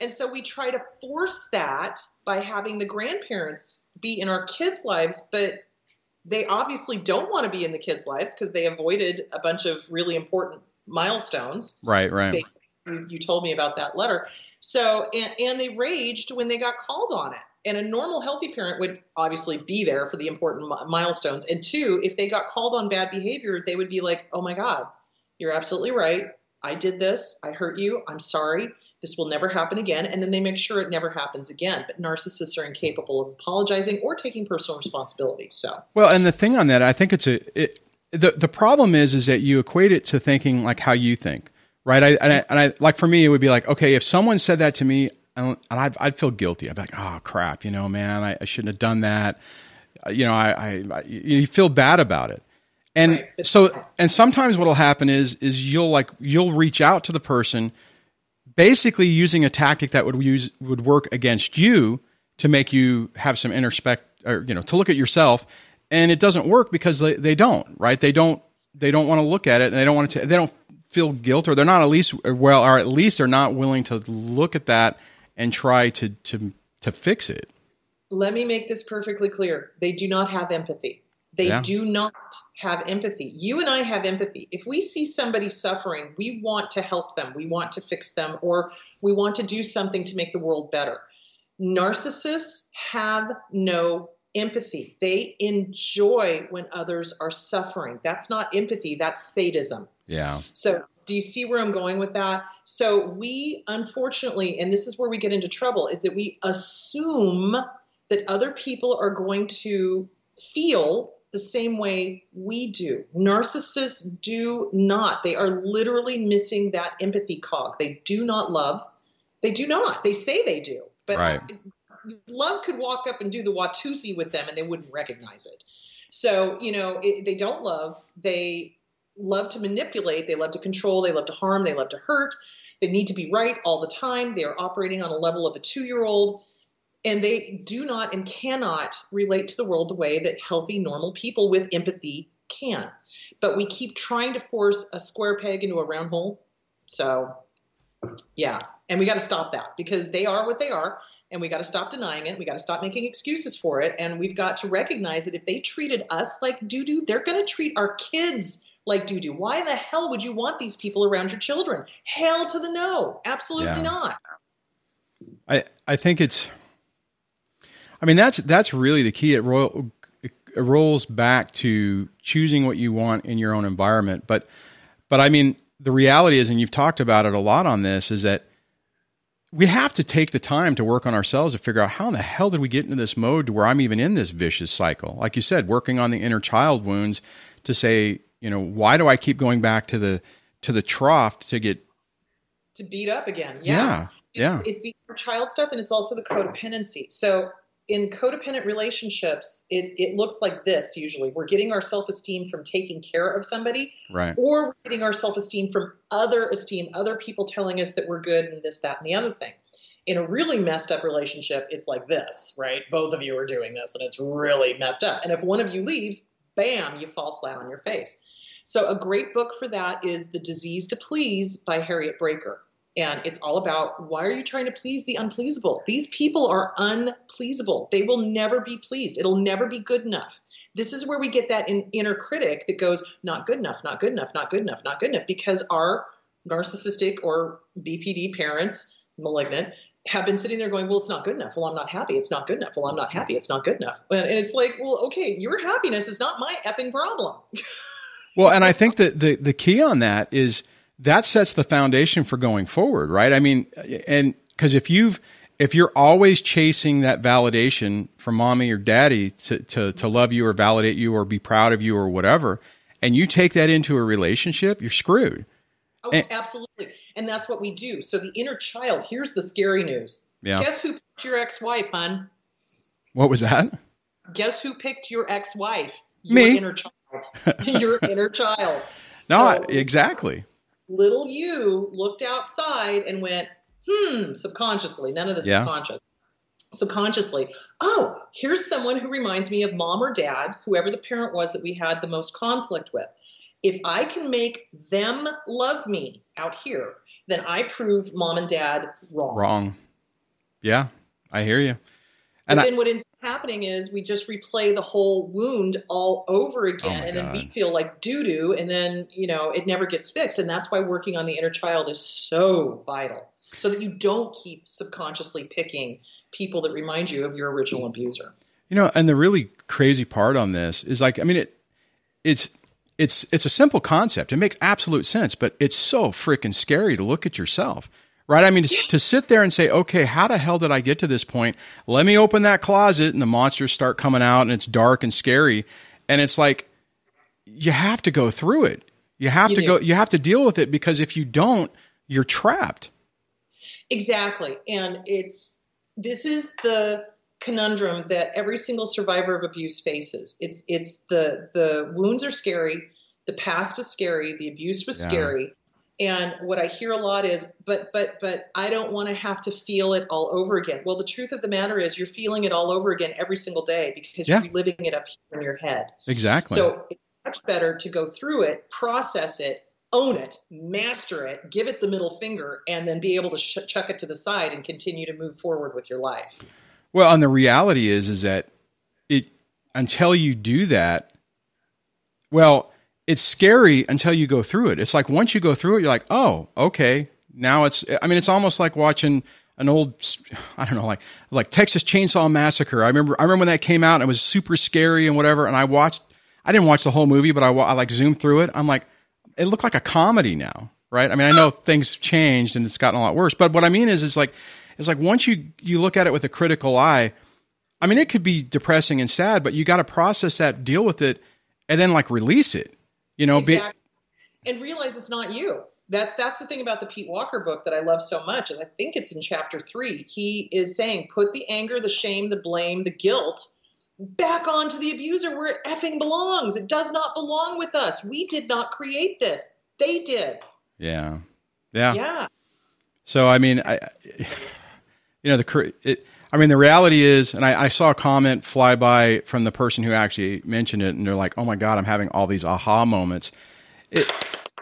And so we try to force that by having the grandparents be in our kids' lives, but they obviously don't want to be in the kids' lives because they avoided a bunch of really important milestones. Right, right. They- You told me about that letter. So, and, and they raged when they got called on it. And a normal, healthy parent would obviously be there for the important milestones. And two, if they got called on bad behavior, they would be like, oh my God, you're absolutely right. I did this. I hurt you. I'm sorry. This will never happen again. And then they make sure it never happens again. But narcissists are incapable of apologizing or taking personal responsibility. So, Well, and the thing on that, I think it's a it, the the problem is is that you equate it to thinking like how you think, right? I and I, and I like for me, it would be like, okay, if someone said that to me, and and I'd, I'd feel guilty. I'd be like, oh crap, you know, man, I, I shouldn't have done that. Uh, You know, I, I, I you feel bad about it. And Right, so, and sometimes what'll happen is, is you'll like, you'll reach out to the person, basically using a tactic that would use would work against you to make you have some introspect or you know to look at yourself and it doesn't work because they, they don't right they don't they don't want to look at it and they don't want to they don't feel guilt or they're not at least well or at least they're not willing to look at that and try to to to fix it let me make this perfectly clear. They do not have empathy. They Yeah. do not have empathy. You and I have empathy. If we see somebody suffering, we want to help them, we want to fix them, or we want to do something to make the world better. Narcissists have no empathy. They enjoy when others are suffering. That's not empathy, that's sadism. yeah So, do you see where I'm going with that? So, we unfortunately, and this is where we get into trouble, is that we assume that other people are going to feel the same way we do. Narcissists do not. They are literally missing that empathy cog. They do not love. They do not. They say they do. But Right. Love could walk up and do the Watusi with them and they wouldn't recognize it. So, you know, it, they don't love. They love to manipulate. They love to control. They love to harm. They love to hurt. They need to be right all the time. They are operating on a level of a two year old. And they do not and cannot relate to the world the way that healthy, normal people with empathy can. But we keep trying to force a square peg into a round hole. So, yeah. And we got to stop that because they are what they are. And we got to stop denying it. We got to stop making excuses for it. And we've got to recognize that if they treated us like doo doo, they're going to treat our kids like doo doo. Why the hell would you want these people around your children? Hell to the no. Absolutely Yeah. not. I I think it's. I mean that's that's really the key. It it rolls back to choosing what you want in your own environment. But but I mean, the reality is, and you've talked about it a lot on this, is that we have to take the time to work on ourselves to figure out how in the hell did we get into this mode to where I'm even in this vicious cycle. Like you said, working on the inner child wounds to say, you know, why do I keep going back to the to the trough to get to beat up again? Yeah, yeah. It's, it's the inner child stuff, and it's also the codependency. So in codependent relationships, it, it looks like this usually. We're getting our self esteem from taking care of somebody, right? Or we're getting our self esteem from other esteem, other people telling us that we're good and this, that, and the other thing. In a really messed up relationship, it's like this, right? Both of you are doing this and it's really messed up. And if one of you leaves, bam, you fall flat on your face. So, a great book for that is The Disease to Please by Harriet Braiker. And it's all about why are you trying to please the unpleasable? These people are unpleasable. They will never be pleased. It'll never be good enough. This is where we get that in, inner critic that goes, not good enough, not good enough, not good enough, not good enough, because our narcissistic or BPD parents, malignant, have been sitting there going, well, it's not good enough. Well, I'm not happy. It's not good enough. Well, I'm not happy. It's not good enough. And it's like, well, okay, your happiness is not my effing problem. well, and I think that the, the key on that is – that sets the foundation for going forward, right? I mean, and because if you've if you're always chasing that validation from mommy or daddy to, to, to love you or validate you or be proud of you or whatever, and you take that into a relationship, you're screwed. Oh, and, absolutely. And that's what we do. So the inner child, here's the scary news. Yeah. Guess who picked your ex-wife, hon? What was that? Guess who picked your ex-wife? Your Me. inner child. your inner child. No, so, exactly little you looked outside and went, hmm, subconsciously. None of this yeah. is conscious. Subconsciously, oh, here's someone who reminds me of mom or dad, whoever the parent was that we had the most conflict with. If I can make them love me out here, then I prove mom and dad wrong. Wrong. Yeah, I hear you. And then I, what ends happening is we just replay the whole wound all over oh again, oh and then we feel like doo doo, and then you know it never gets fixed, and that's why working on the inner child is so vital, so that you don't keep subconsciously picking people that remind you of your original abuser. You know, and the really crazy part on this is like, I mean, it it's it's it's a simple concept. It makes absolute sense, but it's so freaking scary to look at yourself right? I mean, to, to, sit there and say, okay, how the hell did I get to this point? Let me open that closet and the monsters start coming out and it's dark and scary. And it's like, you have to go through it. You have you to do. go, you have to deal with it because if you don't, you're trapped. Exactly. And it's, this is the conundrum that every single survivor of abuse faces. It's, it's the, the wounds are scary. The past is scary. The abuse was yeah. scary and what I hear a lot is, but but but I don't want to have to feel it all over again. Well, the truth of the matter is, you're feeling it all over again every single day because yeah. you're living it up here in your head. Exactly. So it's much better to go through it, process it, own it, master it, give it the middle finger, and then be able to sh- chuck it to the side and continue to move forward with your life. Well, and the reality is, is that it until you do that, well it's scary until you go through it. It's like once you go through it, you're like, oh, okay. Now it's. I mean, it's almost like watching an old, I don't know, like like Texas Chainsaw Massacre. I remember I remember when that came out. and It was super scary and whatever. And I watched. I didn't watch the whole movie, but I, I like zoomed through it. I'm like, it looked like a comedy now, right? I mean, I know things changed and it's gotten a lot worse, but what I mean is, it's like, it's like once you you look at it with a critical eye. I mean, it could be depressing and sad, but you got to process that, deal with it, and then like release it you know, exactly. be- and realize it's not you. That's that's the thing about the Pete Walker book that I love so much, and I think it's in chapter three. He is saying, put the anger, the shame, the blame, the guilt back onto the abuser where it effing belongs. It does not belong with us. We did not create this. They did. Yeah. Yeah. Yeah. So I mean, I, you know, the it, I mean, the reality is, and I, I, saw a comment fly by from the person who actually mentioned it, and they're like, "Oh my god, I'm having all these aha moments." It,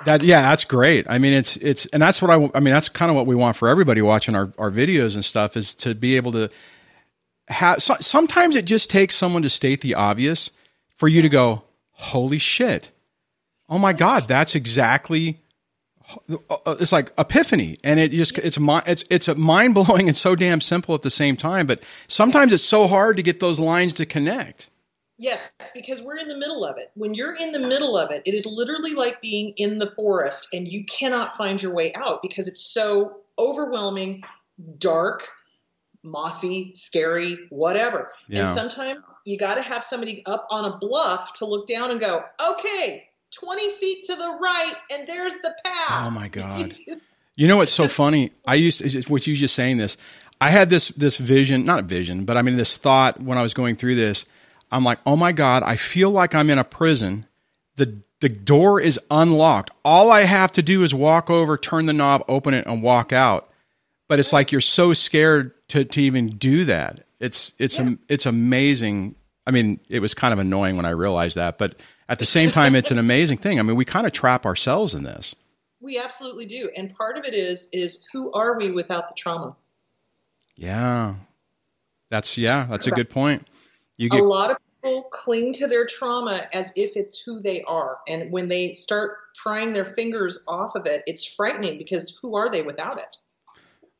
that yeah, that's great. I mean, it's it's, and that's what I, I mean, that's kind of what we want for everybody watching our our videos and stuff is to be able to have. So, sometimes it just takes someone to state the obvious for you to go, "Holy shit! Oh my god, that's exactly Uh, it's like epiphany and it just it's it's it's a mind blowing and so damn simple at the same time but sometimes it's so hard to get those lines to connect Yes, because we're in the middle of it. When you're in the middle of it, it is literally like being in the forest and you cannot find your way out because it's so overwhelming, dark, mossy, scary, whatever. Yeah. And sometimes you got to have somebody up on a bluff to look down and go, okay, 20 feet to the right, and there's the path. Oh my God. Just- You know what's so funny? I used to, with you just saying this. I had this this vision, not a vision, but I mean this thought when I was going through this. I'm like, oh my god, I feel like I'm in a prison. the The door is unlocked. All I have to do is walk over, turn the knob, open it, and walk out. But it's like you're so scared to to even do that. It's it's am it's amazing. I mean, it was kind of annoying when I realized that, but at the same time, it's an amazing thing. I mean, we kind of trap ourselves in this. we absolutely do. And part of it is is who are we without the trauma? Yeah. That's yeah, that's a good point. You get a lot of people cling to their trauma as if it's who they are. And when they start prying their fingers off of it, it's frightening because who are they without it?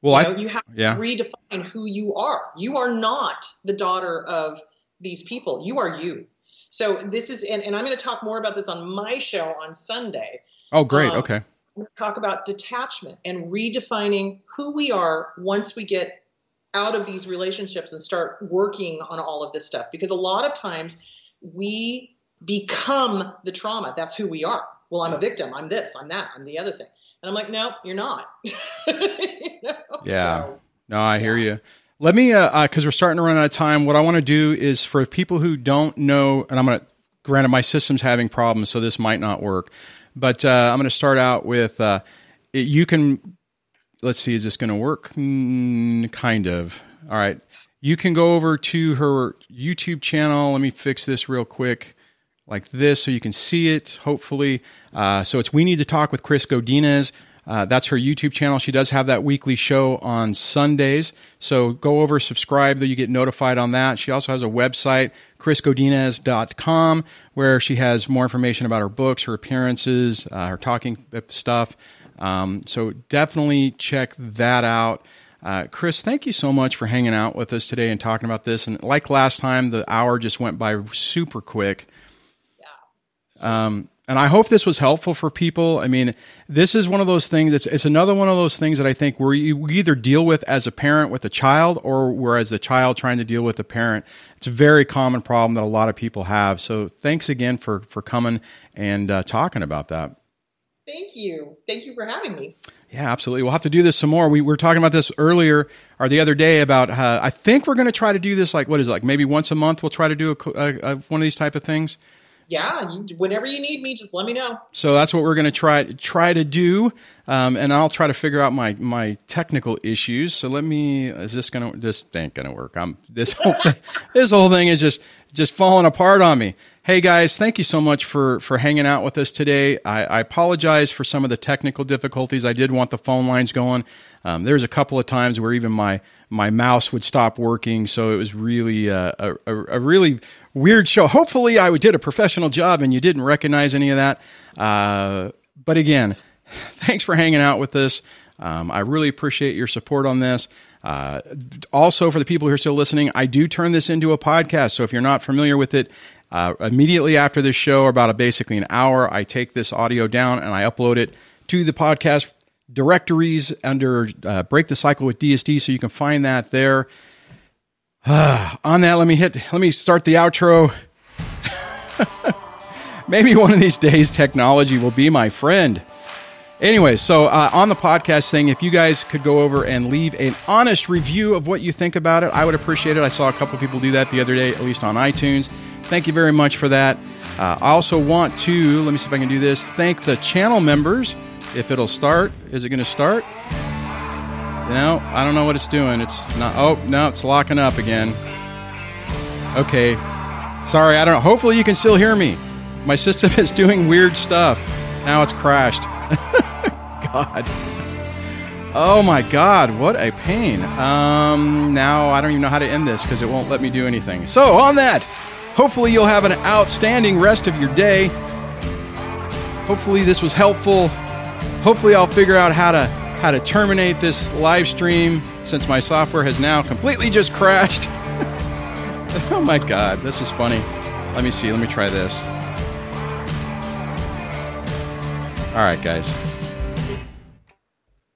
well, you, I you have yeah. to redefine who you are. You are not the daughter of these people. You are you. So this is, and, and I'm going to talk more about this on my show on Sunday. Oh, great. um, okay. I'm going to talk about detachment and redefining who we are once we get out of these relationships and start working on all of this stuff. Because a lot of times we become the trauma. That's who we are. Well, I'm a victim. I'm this. I'm that. I'm the other thing. And I'm like, no, you're not. You know? Yeah. So, No, I hear you. Let me, uh, because we're starting to run out of time. What I want to do is for people who don't know, and I'm going to, granted, my system's having problems, so this might not work, but uh, I'm going to start out with uh, it, you can, let's see, is this going to work? Mm, kind of. All right. You can go over to her YouTube channel. Let me fix this real quick like this so you can see it, hopefully. Uh, so it's We Need to Talk with Kris Godinez. Uh, that's her YouTube channel. She does have that weekly show on Sundays. So go over, subscribe, that you get notified on that. She also has a website, krisgodinez.com, where she has more information about her books, her appearances, uh, her talking stuff. Um, so definitely check that out. Uh, Kris, thank you so much for hanging out with us today and talking about this. And like last time, the hour just went by super quick. Yeah. Um, and I hope this was helpful for people. I mean, this is one of those things. It's, it's another one of those things that I think where you, we either deal with as a parent with a child, or whereas the child trying to deal with a parent. It's a very common problem that a lot of people have. So thanks again for for coming and uh, talking about that. Thank you. Thank you for having me. Yeah, absolutely. We'll have to do this some more. We were talking about this earlier or the other day about. Uh, I think we're going to try to do this like what is it, like maybe once a month. We'll try to do a, a, a, one of these type of things. Yeah, you, whenever you need me, just let me know. So that's what we're going to try try to do, um, and I'll try to figure out my my technical issues. So let me. Is this going to? This ain't going to work. I'm this whole this whole thing is just just falling apart on me. Hey guys, thank you so much for for hanging out with us today. I, I apologize for some of the technical difficulties. I did want the phone lines going. Um, there's a couple of times where even my my mouse would stop working, so it was really uh, a, a, a really weird show. Hopefully, I did a professional job and you didn't recognize any of that. Uh, but again, thanks for hanging out with us. Um, I really appreciate your support on this. Uh, also, for the people who are still listening, I do turn this into a podcast. So if you're not familiar with it, uh, immediately after this show, about a, basically an hour, I take this audio down and I upload it to the podcast directories under uh, Break the Cycle with DSD. So you can find that there. on that, let me hit. Let me start the outro. Maybe one of these days, technology will be my friend. Anyway, so uh, on the podcast thing, if you guys could go over and leave an honest review of what you think about it, I would appreciate it. I saw a couple people do that the other day, at least on iTunes. Thank you very much for that. Uh, I also want to, let me see if I can do this, thank the channel members. If it'll start, is it going to start? No, I don't know what it's doing. It's not, oh, no, it's locking up again. Okay. Sorry, I don't know. Hopefully you can still hear me. My system is doing weird stuff. Now it's crashed. God. Oh my God, what a pain. Um, now I don't even know how to end this because it won't let me do anything. So, on that, hopefully you'll have an outstanding rest of your day. Hopefully this was helpful. Hopefully I'll figure out how to how to terminate this live stream since my software has now completely just crashed. oh my God, this is funny. Let me see. Let me try this. All right, guys.